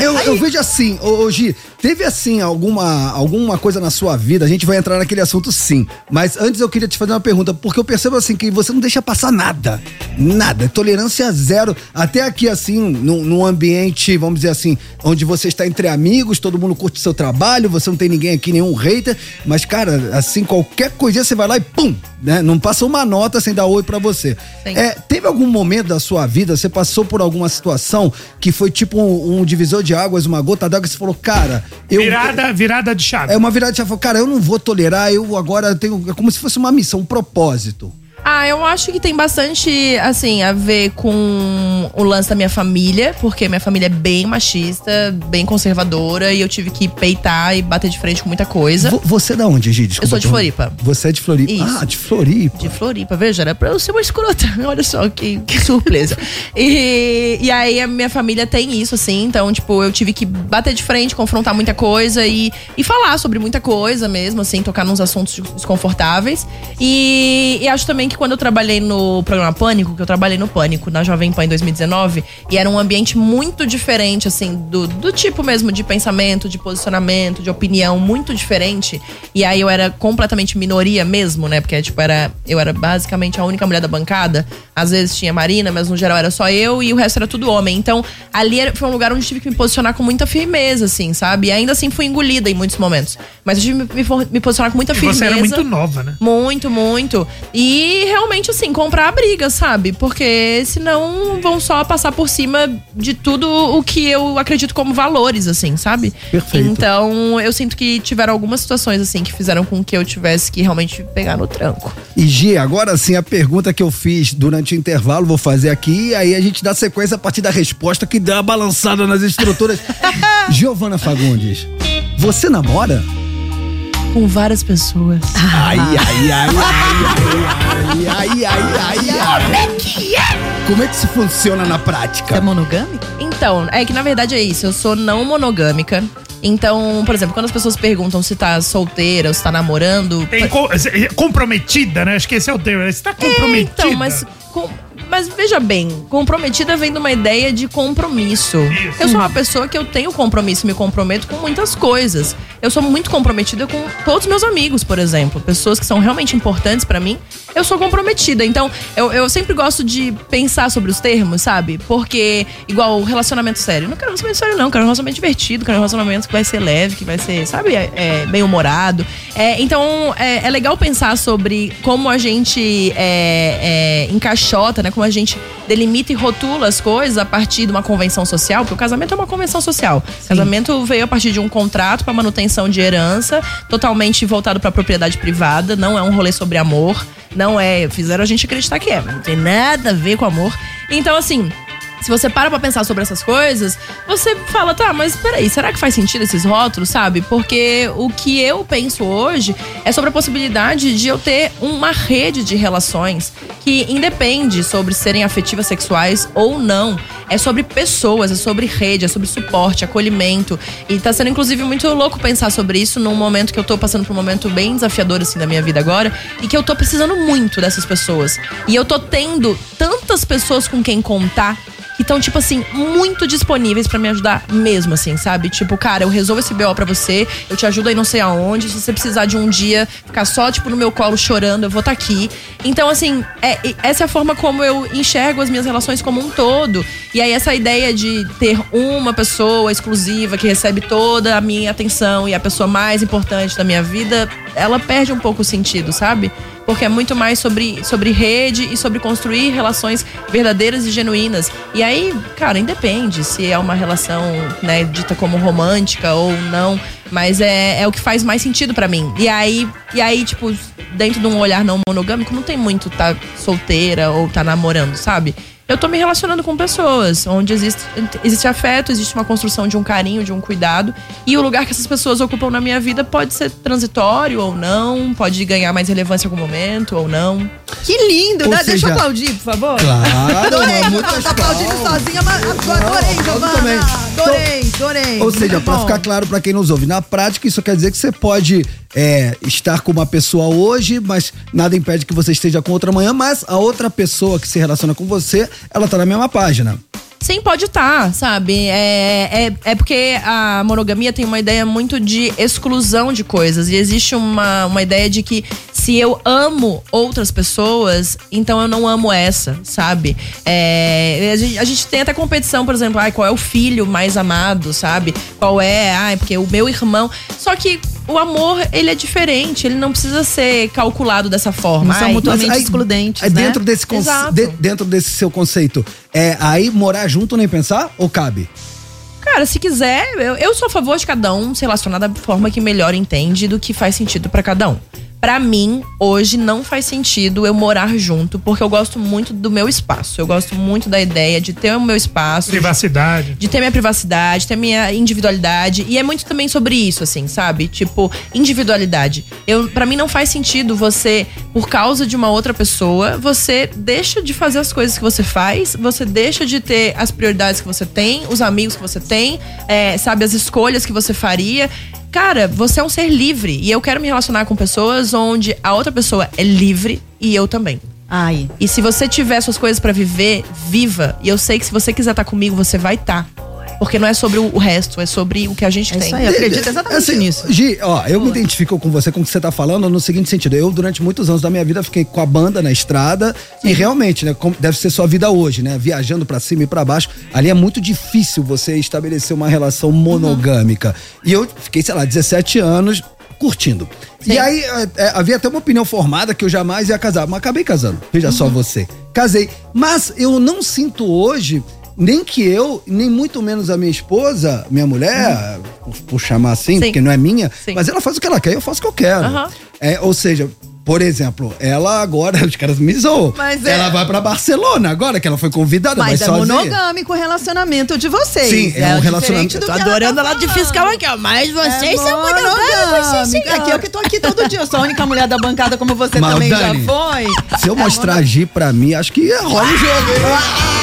eu, eu vejo assim, ô, ô Gi, teve assim alguma, alguma coisa na sua vida, a gente vai entrar naquele assunto sim, mas antes eu queria te fazer uma pergunta, porque eu percebo assim que você não deixa passar nada, nada, tolerância zero, até aqui assim, num, num ambiente, vamos dizer assim, onde você está entre amigos, todo mundo curte seu trabalho, você não tem ninguém aqui, nenhum hater, mas cara, assim, qualquer coisinha você vai lá e pum, né, não passa uma nota sem dar oi pra você. Sim. É, teve algum momento da sua vida, você passou por alguma situação que foi tipo um, um divisor de águas, uma gota d'água, você falou, cara, eu. Virada, virada de chave. É uma virada de chave. Falou, Cara, eu não vou tolerar, eu agora tenho. É como se fosse uma missão, um propósito. Ah, eu acho que tem bastante, assim, a ver com o lance da minha família, porque minha família é bem machista, bem conservadora, e eu tive que peitar e bater de frente com muita coisa. Vo- Você é da onde, Gi? Desculpa Eu sou de Floripa. Você é de Floripa? Isso. Ah, de Floripa. De Floripa, veja, era pra eu ser uma escrota. [laughs] Olha só, que, que surpresa. [laughs] e, e aí a minha família tem isso, assim, então, tipo, eu tive que bater de frente, confrontar muita coisa e, e falar sobre muita coisa mesmo, assim, tocar nos assuntos desconfortáveis. E, e acho também que quando eu trabalhei no programa Pânico, que eu trabalhei no Pânico, na Jovem Pan em 2019, e era um ambiente muito diferente, assim, do, do tipo mesmo de pensamento, de posicionamento, de opinião, muito diferente. E aí eu era completamente minoria mesmo, né? Porque, tipo, era, eu era basicamente a única mulher da bancada. Às vezes tinha Marina, mas no geral era só eu e o resto era tudo homem. Então, ali era- foi um lugar onde tive que me posicionar com muita firmeza, assim, sabe? E ainda assim fui engolida em muitos momentos. Mas eu tive que me, for- me posicionar com muita E firmeza. você era muito nova, né? Muito, muito. E realmente, assim, comprar a briga, sabe? Porque senão vão só passar por cima de tudo o que eu acredito como valores, assim, sabe? Perfeito. Então, eu sinto que tiveram algumas situações, assim, que fizeram com que eu tivesse que realmente pegar no tranco. E Gi, agora sim, a pergunta que eu fiz durante o intervalo, vou fazer aqui, e aí a gente dá sequência a partir da resposta que dá uma balançada nas estruturas. [laughs] Giovana Fagundes, você namora? Com várias pessoas. Ai, ai, ai, ai, ai, ai, ai, ai, ai. Como é que é? Como é que isso funciona na prática? É monogâmico? Então, é que na verdade é isso. Eu sou não monogâmica. Então, por exemplo, quando as pessoas perguntam se tá solteira ou se tá namorando. Tem co- comprometida, né? Acho que esse é o termo. Você tá comprometida. Então, mas, com- mas veja bem, comprometida vem de uma ideia de compromisso. Eu sou uma pessoa que eu tenho compromisso, me comprometo com muitas coisas. Eu sou muito comprometida com todos os meus amigos, por exemplo, pessoas que são realmente importantes pra mim. Eu sou comprometida. Então, eu, eu sempre gosto de pensar sobre os termos, sabe? Porque, igual relacionamento sério. Não quero relacionamento sério, não. Quero um relacionamento divertido, quero um relacionamento que vai ser leve, que vai ser, sabe, é, é, bem humorado. É, então, é, é legal pensar sobre como a gente é, é, encaixota, né? Como a gente delimita e rotula as coisas a partir de uma convenção social, porque o casamento é uma convenção social. O casamento veio a partir de um contrato para manutenção de herança, totalmente voltado para propriedade privada, não é um rolê sobre amor, não é. Fizeram a gente acreditar que é, mas não tem nada a ver com amor. Então, assim. Se você para pra pensar sobre essas coisas, você fala, tá, mas peraí, será que faz sentido esses rótulos, sabe? Porque o que eu penso hoje é sobre a possibilidade de eu ter uma rede de relações que independe sobre serem afetivas sexuais ou não. É sobre pessoas, é sobre rede, é sobre suporte, acolhimento. E tá sendo, inclusive, muito louco pensar sobre isso num momento que eu tô passando por um momento bem desafiador, assim, da minha vida agora. E que eu tô precisando muito dessas pessoas. E eu tô tendo tantas pessoas com quem contar que estão, tipo assim, muito disponíveis pra me ajudar mesmo, assim, sabe? Tipo, cara, eu resolvo esse BO pra você, eu te ajudo aí não sei aonde. Se você precisar de um dia ficar só, tipo, no meu colo chorando, eu vou estar aqui. Então, assim, é, essa é a forma como eu enxergo as minhas relações como um todo. E aí, essa ideia de ter uma pessoa exclusiva que recebe toda a minha atenção e a pessoa mais importante da minha vida, ela perde um pouco o sentido, sabe? Porque é muito mais sobre, sobre rede e sobre construir relações verdadeiras e genuínas. E aí, cara, independe se é uma relação, né, dita como romântica ou não. Mas é, é o que faz mais sentido pra mim. E aí, e aí, tipo, dentro de um olhar não monogâmico, não tem muito tá solteira ou tá namorando, sabe? Eu tô me relacionando com pessoas, onde existe, existe afeto, existe uma construção de um carinho, de um cuidado. E o lugar que essas pessoas ocupam na minha vida pode ser transitório ou não, pode ganhar mais relevância em algum momento ou não. Que lindo, né? Deixa eu aplaudir, por favor. Claro, Adorei, Giovana, tá aplaudindo sozinha, mas adorei, Giovana. Adorei, adorei. Ou seja, bom. ficar claro pra quem nos ouve, na prática isso quer dizer que você pode é, estar com uma pessoa hoje, mas nada impede que você esteja com outra amanhã, mas a outra pessoa que se relaciona com você, ela tá na mesma página. Sim, pode estar, sabe? É, é, é porque a monogamia tem uma ideia muito de exclusão de coisas. E existe uma, uma ideia de que se eu amo outras pessoas, então eu não amo essa, sabe? É, a, gente, a gente tem até competição, por exemplo, ai, qual é o filho mais amado, sabe? Qual é, ai, porque o meu irmão. Só que o amor, ele é diferente, ele não precisa ser calculado dessa forma. Não são mutuamente aí- excludentes, Aí né? dentro desse, de- dentro desse seu conceito, é aí morar junto nem pensar ou cabe? Cara, se quiser, eu, eu sou a favor de cada um se relacionar da forma que melhor entende do que faz sentido pra cada um. Pra mim, hoje não faz sentido eu morar junto, porque eu gosto muito do meu espaço. Eu gosto muito da ideia de ter o meu espaço. de- Privacidade. de ter minha privacidade, ter minha individualidade. E é muito também sobre isso, assim, sabe? Tipo, individualidade. Eu, para mim não faz sentido você, por causa de uma outra pessoa, você deixa de fazer as coisas que você faz, você deixa de ter as prioridades que você tem, os amigos que você tem, é, sabe, as escolhas que você faria. Cara, você é um ser livre. E eu quero me relacionar com pessoas onde a outra pessoa é livre e eu também. Ai. E se você tiver suas coisas pra viver, viva. E eu sei que se você quiser estar comigo, você vai estar. Porque não é sobre o resto, é sobre o que a gente É tem. isso aí, eu acredito exatamente Assim, nisso. Gi, ó, eu me identifico com você, com o que você tá falando, no seguinte sentido. Eu, durante muitos anos da minha vida, fiquei com a banda na estrada. E realmente, né, deve ser sua vida hoje, né? Viajando pra cima e pra baixo. Ali é muito difícil você estabelecer uma relação monogâmica. E eu fiquei, sei lá, 17 anos curtindo. E aí, é, é, havia até uma opinião formada que eu jamais ia casar. Mas acabei casando. Veja só você. Casei. Mas eu não sinto hoje. Nem que eu, nem muito menos a minha esposa, minha mulher, por, por chamar assim, Sim. porque não é minha, Sim. mas ela faz o que ela quer e eu faço o que eu quero. Aham. É, ou seja, por exemplo, ela agora, [laughs] os caras me zoam. Mas é- Ela vai pra Barcelona agora, que ela foi convidada, Mas vai é sozinha. monogâmico o relacionamento de vocês. Sim, é um diferente relacionamento- Tô que adorando ela ela tá de fiscal aqui, ó. Mas vocês é são monogâmicos, sim. Aqui eu que tô aqui todo dia. Eu sou a única mulher da bancada como você Mas, também Dani, já foi. Se eu É mostrar a Gi pra mim, acho que rola o jogo, hein?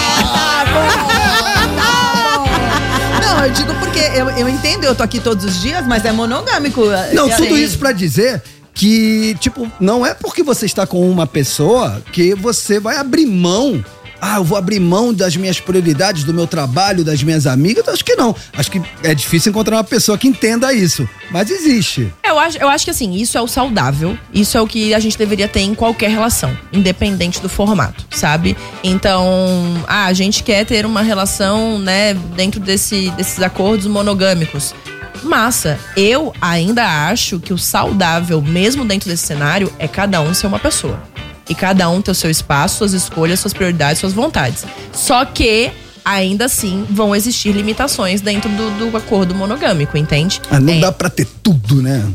Não, eu digo porque eu, eu entendo, eu tô aqui todos os dias, mas é monogâmico. Não, tudo assim, isso pra dizer que, tipo, não é porque você está com uma pessoa que você vai abrir mão. Ah, eu vou abrir mão das minhas prioridades, do meu trabalho, das minhas amigas. Acho que não. Acho que é difícil encontrar uma pessoa que entenda isso. Mas existe. Eu acho, eu acho que assim, isso é o saudável. Isso é o que a gente deveria ter em qualquer relação, independente do formato, sabe? Então, ah, a gente quer ter uma relação, né, dentro desse, desses acordos monogâmicos. Massa, eu ainda acho que o saudável, mesmo dentro desse cenário, é cada um ser uma pessoa. E cada um ter o seu espaço, suas escolhas, suas prioridades, suas vontades. Só que, ainda assim, vão existir limitações dentro do, do acordo monogâmico, entende? Ah, não É. dá pra ter tudo, né?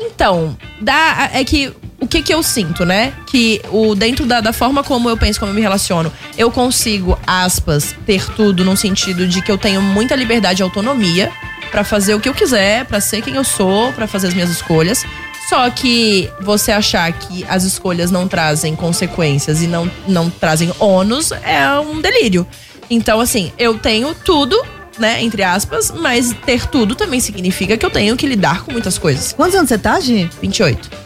Então, dá, é que o que que eu sinto, né? Que o dentro da, da forma como eu penso, como eu me relaciono, eu consigo, aspas, ter tudo num sentido de que eu tenho muita liberdade e autonomia pra fazer o que eu quiser, pra ser quem eu sou, pra fazer as minhas escolhas. Só que você achar que as escolhas não trazem consequências e não, não trazem ônus é um delírio. Então, assim, eu tenho tudo, né, entre aspas, mas ter tudo também significa que eu tenho que lidar com muitas coisas. Quantos anos você tá, Gi? 28.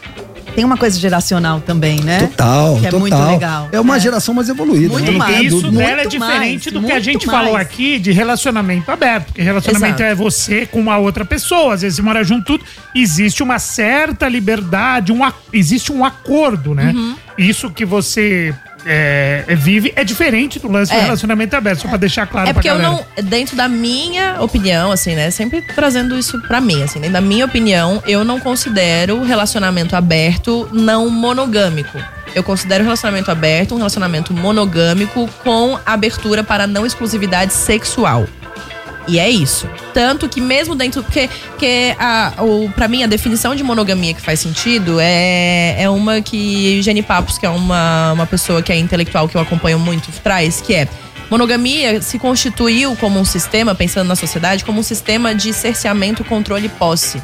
Tem uma coisa geracional também, né? Total, Que é total. muito legal. É uma geração mais evoluída. Muito né? Mais. Isso dúvida. dela é Muito diferente mais, do que a muito gente mais. falou aqui de relacionamento aberto. Porque relacionamento Exato. é você com uma outra pessoa. Às vezes você mora junto, tudo. Existe uma certa liberdade, um, existe um acordo, né? Uhum. Isso que você é, vive é diferente do lance É. do relacionamento aberto. Só pra deixar claro É porque eu não, dentro da minha opinião, assim, né? Sempre trazendo isso pra mim, assim, dentro da minha opinião, eu não considero relacionamento aberto não monogâmico. Eu considero relacionamento aberto um relacionamento monogâmico com abertura para não exclusividade sexual. E é isso. Tanto que mesmo dentro. Porque, porque a, o, pra mim, a definição de monogamia que faz sentido é, é uma que Jenny Papos, que é uma, uma pessoa que é intelectual que eu acompanho muito, traz, que é. Monogamia se constituiu como um sistema, pensando na sociedade, como um sistema de cerceamento, controle e posse.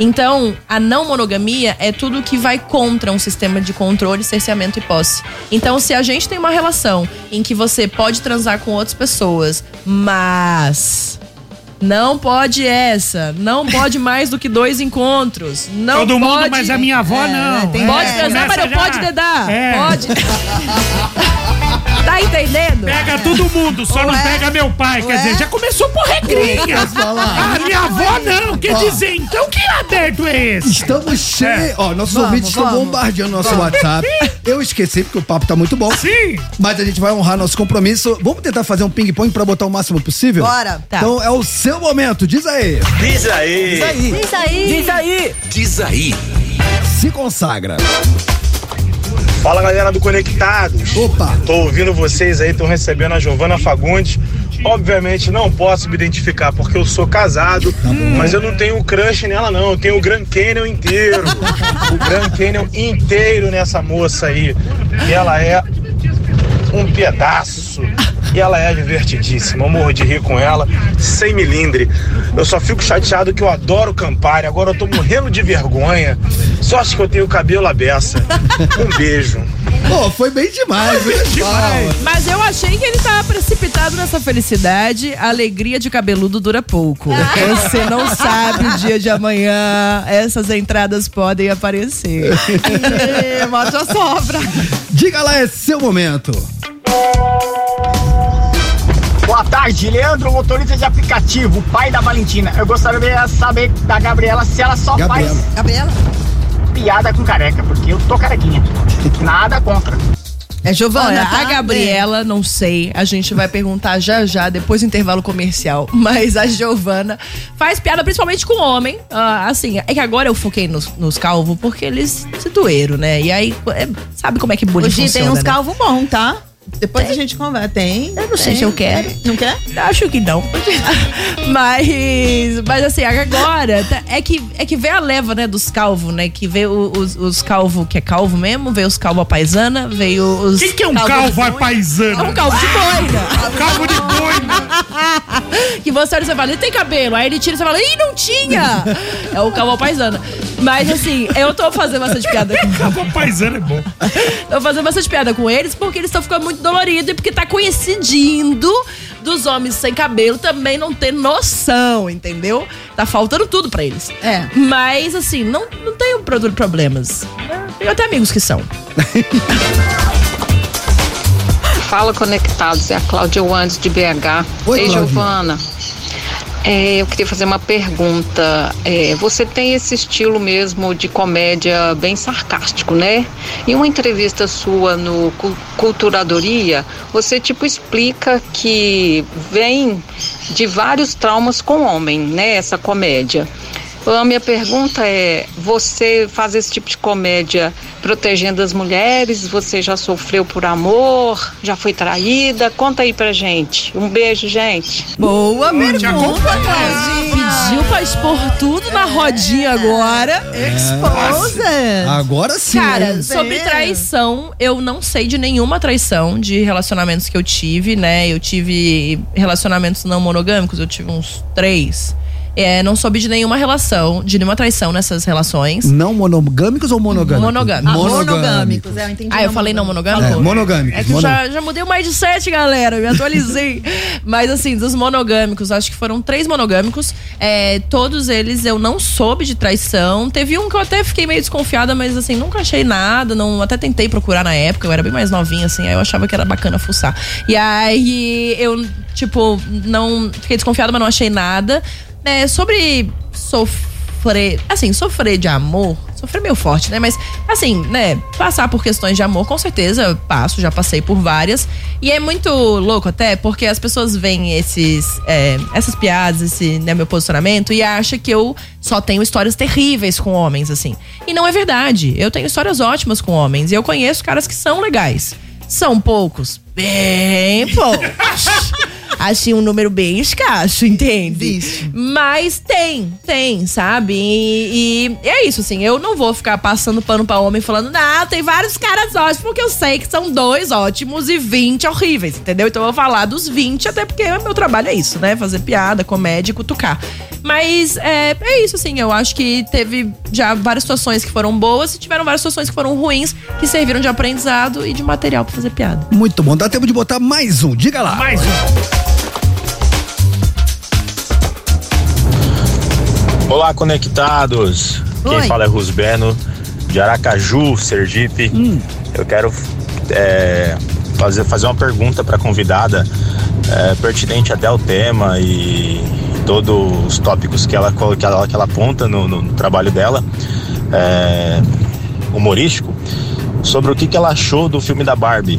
Então, a não monogamia é tudo que vai contra um sistema de controle, cerceamento e posse. Então, se a gente tem uma relação em que você pode transar com outras pessoas, mas não pode essa. Não pode mais do que dois encontros. Não Todo mundo, pode. mas a minha avó não. Tem É, pode transar, mas não já. pode dedar. É. Pode. [laughs] tá entendendo? Pega todo mundo, só não pega meu pai. Quer dizer, já começou por regrinha. Falar? Ah, minha avó não. Quer dizer, então que aberto é esse? Estamos cheios. É. Ó, nossos Vamos, ouvintes estão vamos. bombardeando nosso Vamos. WhatsApp. Eu esqueci porque o papo tá muito bom. Sim. Mas a gente vai honrar nosso compromisso. Vamos tentar fazer um ping-pong pra botar o máximo possível? Bora. Tá. Então é o seu momento. Diz aí. Diz aí. Diz aí. Diz aí. Diz aí. Diz aí. Se consagra. Fala galera do Conectados. Opa. Tô ouvindo vocês aí, tô recebendo a Giovana Fagundes. Obviamente não posso me identificar porque eu sou casado, mas eu não tenho crush nela não, eu tenho o Grand Canyon inteiro. o Grand Canyon inteiro nessa moça aí. E ela é um pedaço. E ela é divertidíssima. Eu morro de rir com ela, sem milindre. Eu só fico chateado que eu adoro Campari. Agora eu tô morrendo de vergonha. Sorte que eu tenho cabelo à beça. Um beijo. Pô, foi bem demais, hein? Mas eu achei que ele tava precipitado nessa felicidade. A alegria de cabeludo dura pouco. Você não sabe o dia de amanhã. Essas entradas podem aparecer. [laughs] Mostra a sobra. Diga lá, é seu momento. Boa tarde, Leandro, motorista de aplicativo, pai da Valentina. Eu gostaria de saber da Gabriela se ela só Gabriela. faz Gabriela? piada com careca, porque eu tô carequinha. Nada contra. É Giovana, Olha, tá? a Gabriela, não sei. A gente vai perguntar já já, depois do intervalo comercial. [laughs] Mas a Giovana faz piada principalmente com homem. Ah, assim, é que agora eu foquei nos, nos calvos porque eles se doeram, né? E aí, é, sabe como é que bullying Hoje funciona, tem uns né? calvos bons, tá? Depois a gente conversa. Tem. Eu não sei se eu quero. Não quer? Acho que não. [laughs] mas, mas assim, agora tá- é que, é que vê a leva, né, dos calvos, né? Que vê os, os calvos que é calvo mesmo, vê os calvos à paisana, veio os. Quem que é um calvo boi. paisana? É um calvo de boina. [laughs] Calvo de boina. [laughs] que você olha e você fala, ele tem cabelo. Aí ele tira e você fala, ih, não tinha! É o calvo à paisana. Mas assim, eu tô fazendo bastante piada com Calvo à paisana é bom. Tô fazendo bastante piada com eles porque eles estão ficando muito doloridos e porque tá coincidindo dos homens sem cabelo também não ter noção, entendeu? Tá faltando tudo pra eles. É. Mas, assim, não, não tenho pro- problemas. Tenho até amigos que são. Fala Conectados, é a Cláudia Wandes de BH. Oi, Ei, Cláudia. Giovana. É, eu queria fazer uma pergunta. É, você tem esse estilo mesmo de comédia bem sarcástico, né? Em uma entrevista sua no Cu- Culturadoria, você tipo explica que vem de vários traumas com o homem, né? Essa comédia. A minha pergunta é: você faz esse tipo de comédia protegendo as mulheres? Você já sofreu por amor? Já foi traída? Conta aí pra gente. Um beijo, gente. Boa pergunta, acompanha. Claudinha. Pediu pra expor tudo na rodinha agora. Exposed. Agora sim. Cara, hein? sobre traição, eu não sei de nenhuma traição de relacionamentos que eu tive, né? Eu tive relacionamentos não monogâmicos, eu tive uns três. É, não soube de nenhuma relação, de nenhuma traição nessas relações. Não monogâmicos ou monogâmicos? Monogâmicos. Ah, Monogâmicos. monogâmicos. É, eu entendi. Ah, eu falei não monogâmico? É, monogâmicos. É que eu mono- já, já mudei o mindset, galera. Eu me atualizei. [laughs] Mas assim, dos monogâmicos, acho que foram três monogâmicos. É, todos eles eu não soube de traição. Teve um que eu até fiquei meio desconfiada, mas assim, nunca achei nada. Não, até tentei procurar na época, eu era bem mais novinha, assim, aí eu achava que era bacana fuçar. E aí eu, tipo, não. Fiquei desconfiada, mas não achei nada. É, sobre sofrer. Assim, sofrer de amor. Sofrer meio forte, né? Mas, assim, né? Passar por questões de amor, com certeza passo, já passei por várias. E é muito louco até, porque as pessoas veem esses, é, essas piadas, esse né, meu posicionamento, e acham que eu só tenho histórias terríveis com homens, assim. E não é verdade. Eu tenho histórias ótimas com homens. E eu conheço caras que são legais. São poucos. Bem poucos. [laughs] assim, um número bem escasso, entende? Mas tem, tem, sabe? E, e é isso, assim, eu não vou ficar passando pano pra homem falando, não, tem vários caras ótimos, porque eu sei que são dois ótimos e 20 horríveis, entendeu? Então eu vou falar dos 20, até porque meu trabalho é isso, né? Fazer piada, comédia e cutucar. Mas é, é isso, assim, eu acho que teve já várias situações que foram boas e tiveram várias situações que foram ruins, que serviram de aprendizado e de material pra fazer piada. Muito bom. Dá tempo de botar mais um. Diga lá. Mais um. Olá, conectados. Oi. Quem fala é Rusbeno, de Aracaju, Sergipe. Eu quero é, fazer, fazer uma pergunta para a convidada é, pertinente até o tema e todos os tópicos que ela, que ela, que ela aponta no, no trabalho dela, é, humorístico, sobre o que, que ela achou do filme da Barbie.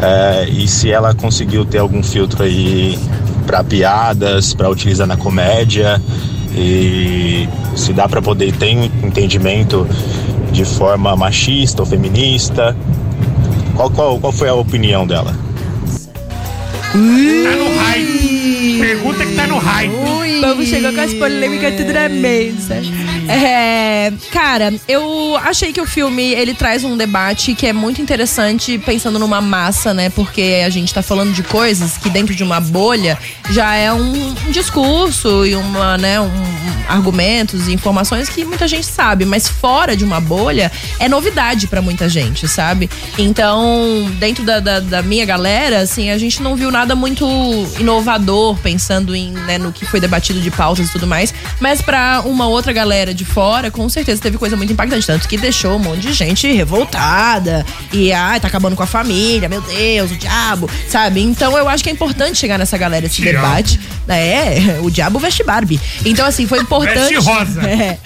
É, e se ela conseguiu ter algum filtro aí para piadas, para utilizar na comédia e se dá para poder ter um entendimento de forma machista ou feminista. Qual, qual, qual foi a opinião dela? Tá no hype. Pergunta que tá no hype. Vamos chegar com as polêmicas tudo na mesa. É, cara, eu achei que o filme ele traz um debate que é muito interessante pensando numa massa, né? Porque a gente tá falando de coisas que dentro de uma bolha já é um, discurso e uma, né, um, um- argumentos e informações que muita gente sabe, mas fora de uma bolha é novidade pra muita gente, sabe? Então, dentro da, da, da minha galera, assim, a gente não viu nada muito inovador pensando em, né, no que foi debatido de pautas e tudo mais, mas pra uma outra galera de fora, com certeza teve coisa muito impactante, tanto que deixou um monte de gente revoltada e ai, tá acabando com a família, meu Deus, o diabo, sabe? Então eu acho que é importante chegar nessa galera esse Diabo. debate. É, [laughs] o diabo veste Barbie. Então assim, foi importante Veste rosa. [laughs] É.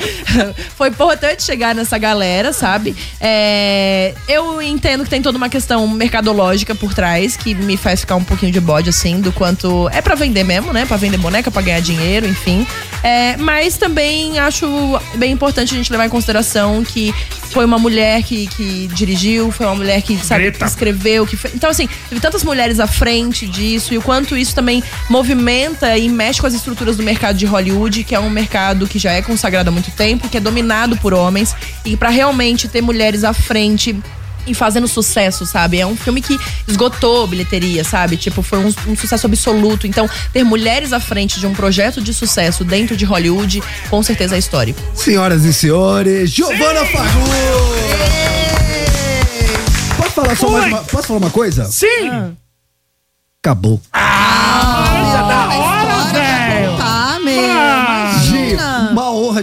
foi importante chegar nessa galera, sabe? É, eu entendo que tem toda uma questão mercadológica por trás que me faz ficar um pouquinho de bode, assim, do quanto. É pra vender mesmo, né? Pra vender boneca, pra ganhar dinheiro, enfim. É, mas também acho bem importante a gente levar em consideração que foi uma mulher que, que dirigiu, foi uma mulher que, sabe, que escreveu, que. Então, assim, teve tantas mulheres à frente disso e o quanto isso também movimenta e mexe com as estruturas do mercado de Hollywood, que é um mercado que já é consagrado há muito tempo, que é dominado por homens. E pra realmente ter mulheres à frente e fazendo sucesso, sabe? É um filme que esgotou bilheteria, sabe? Tipo, foi um, um sucesso absoluto. Então, ter mulheres à frente de um projeto de sucesso dentro de Hollywood, com certeza é histórico. Senhoras e senhores, Giovana Fagu! Posso falar só mais uma, Posso falar uma coisa? Sim! Acabou. Coisa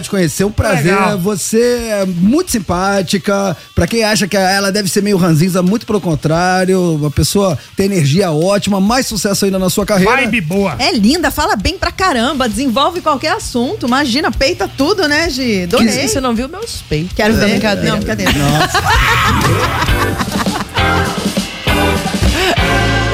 honra te conhecer, um prazer. Legal. Você é muito simpática. Pra quem acha que ela deve ser meio ranzinza, muito pelo contrário. Uma pessoa tem energia ótima, mais sucesso ainda na sua carreira. Vibe boa. É linda, fala bem pra caramba, desenvolve qualquer assunto. Imagina, peita tudo, né, Gi? Adorei. Você não viu meus peitos? Quero ver. Brincadeira. Não, brincadeira. [laughs]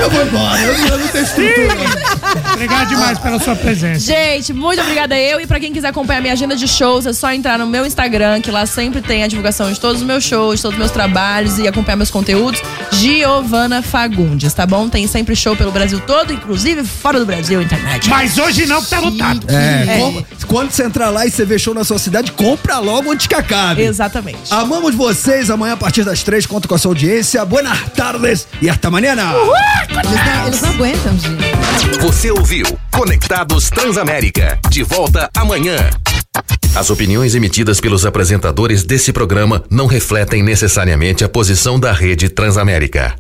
Eu vou embora, eu não tenho estrutura. Obrigado demais pela sua presença. Gente, muito obrigada eu. E pra quem quiser acompanhar minha agenda de shows, é só entrar no meu Instagram, que lá sempre tem a divulgação de todos os meus shows, todos os meus trabalhos e acompanhar meus conteúdos. Giovana Fagundes, tá bom? Tem sempre show pelo Brasil todo, inclusive fora do Brasil, internet. Mas hoje não, que tá lotado. É, com- quando você entrar lá e você ver show na sua cidade, compra logo antes que acabe. Exatamente. Amamos vocês. Amanhã, a partir das três, conto com a sua audiência. Buenas tardes e hasta mañana. Eles não, eles não aguentam, Gi. Você ouviu Conectados Transamérica. De volta amanhã. As opiniões emitidas pelos apresentadores desse programa não refletem necessariamente a posição da rede Transamérica.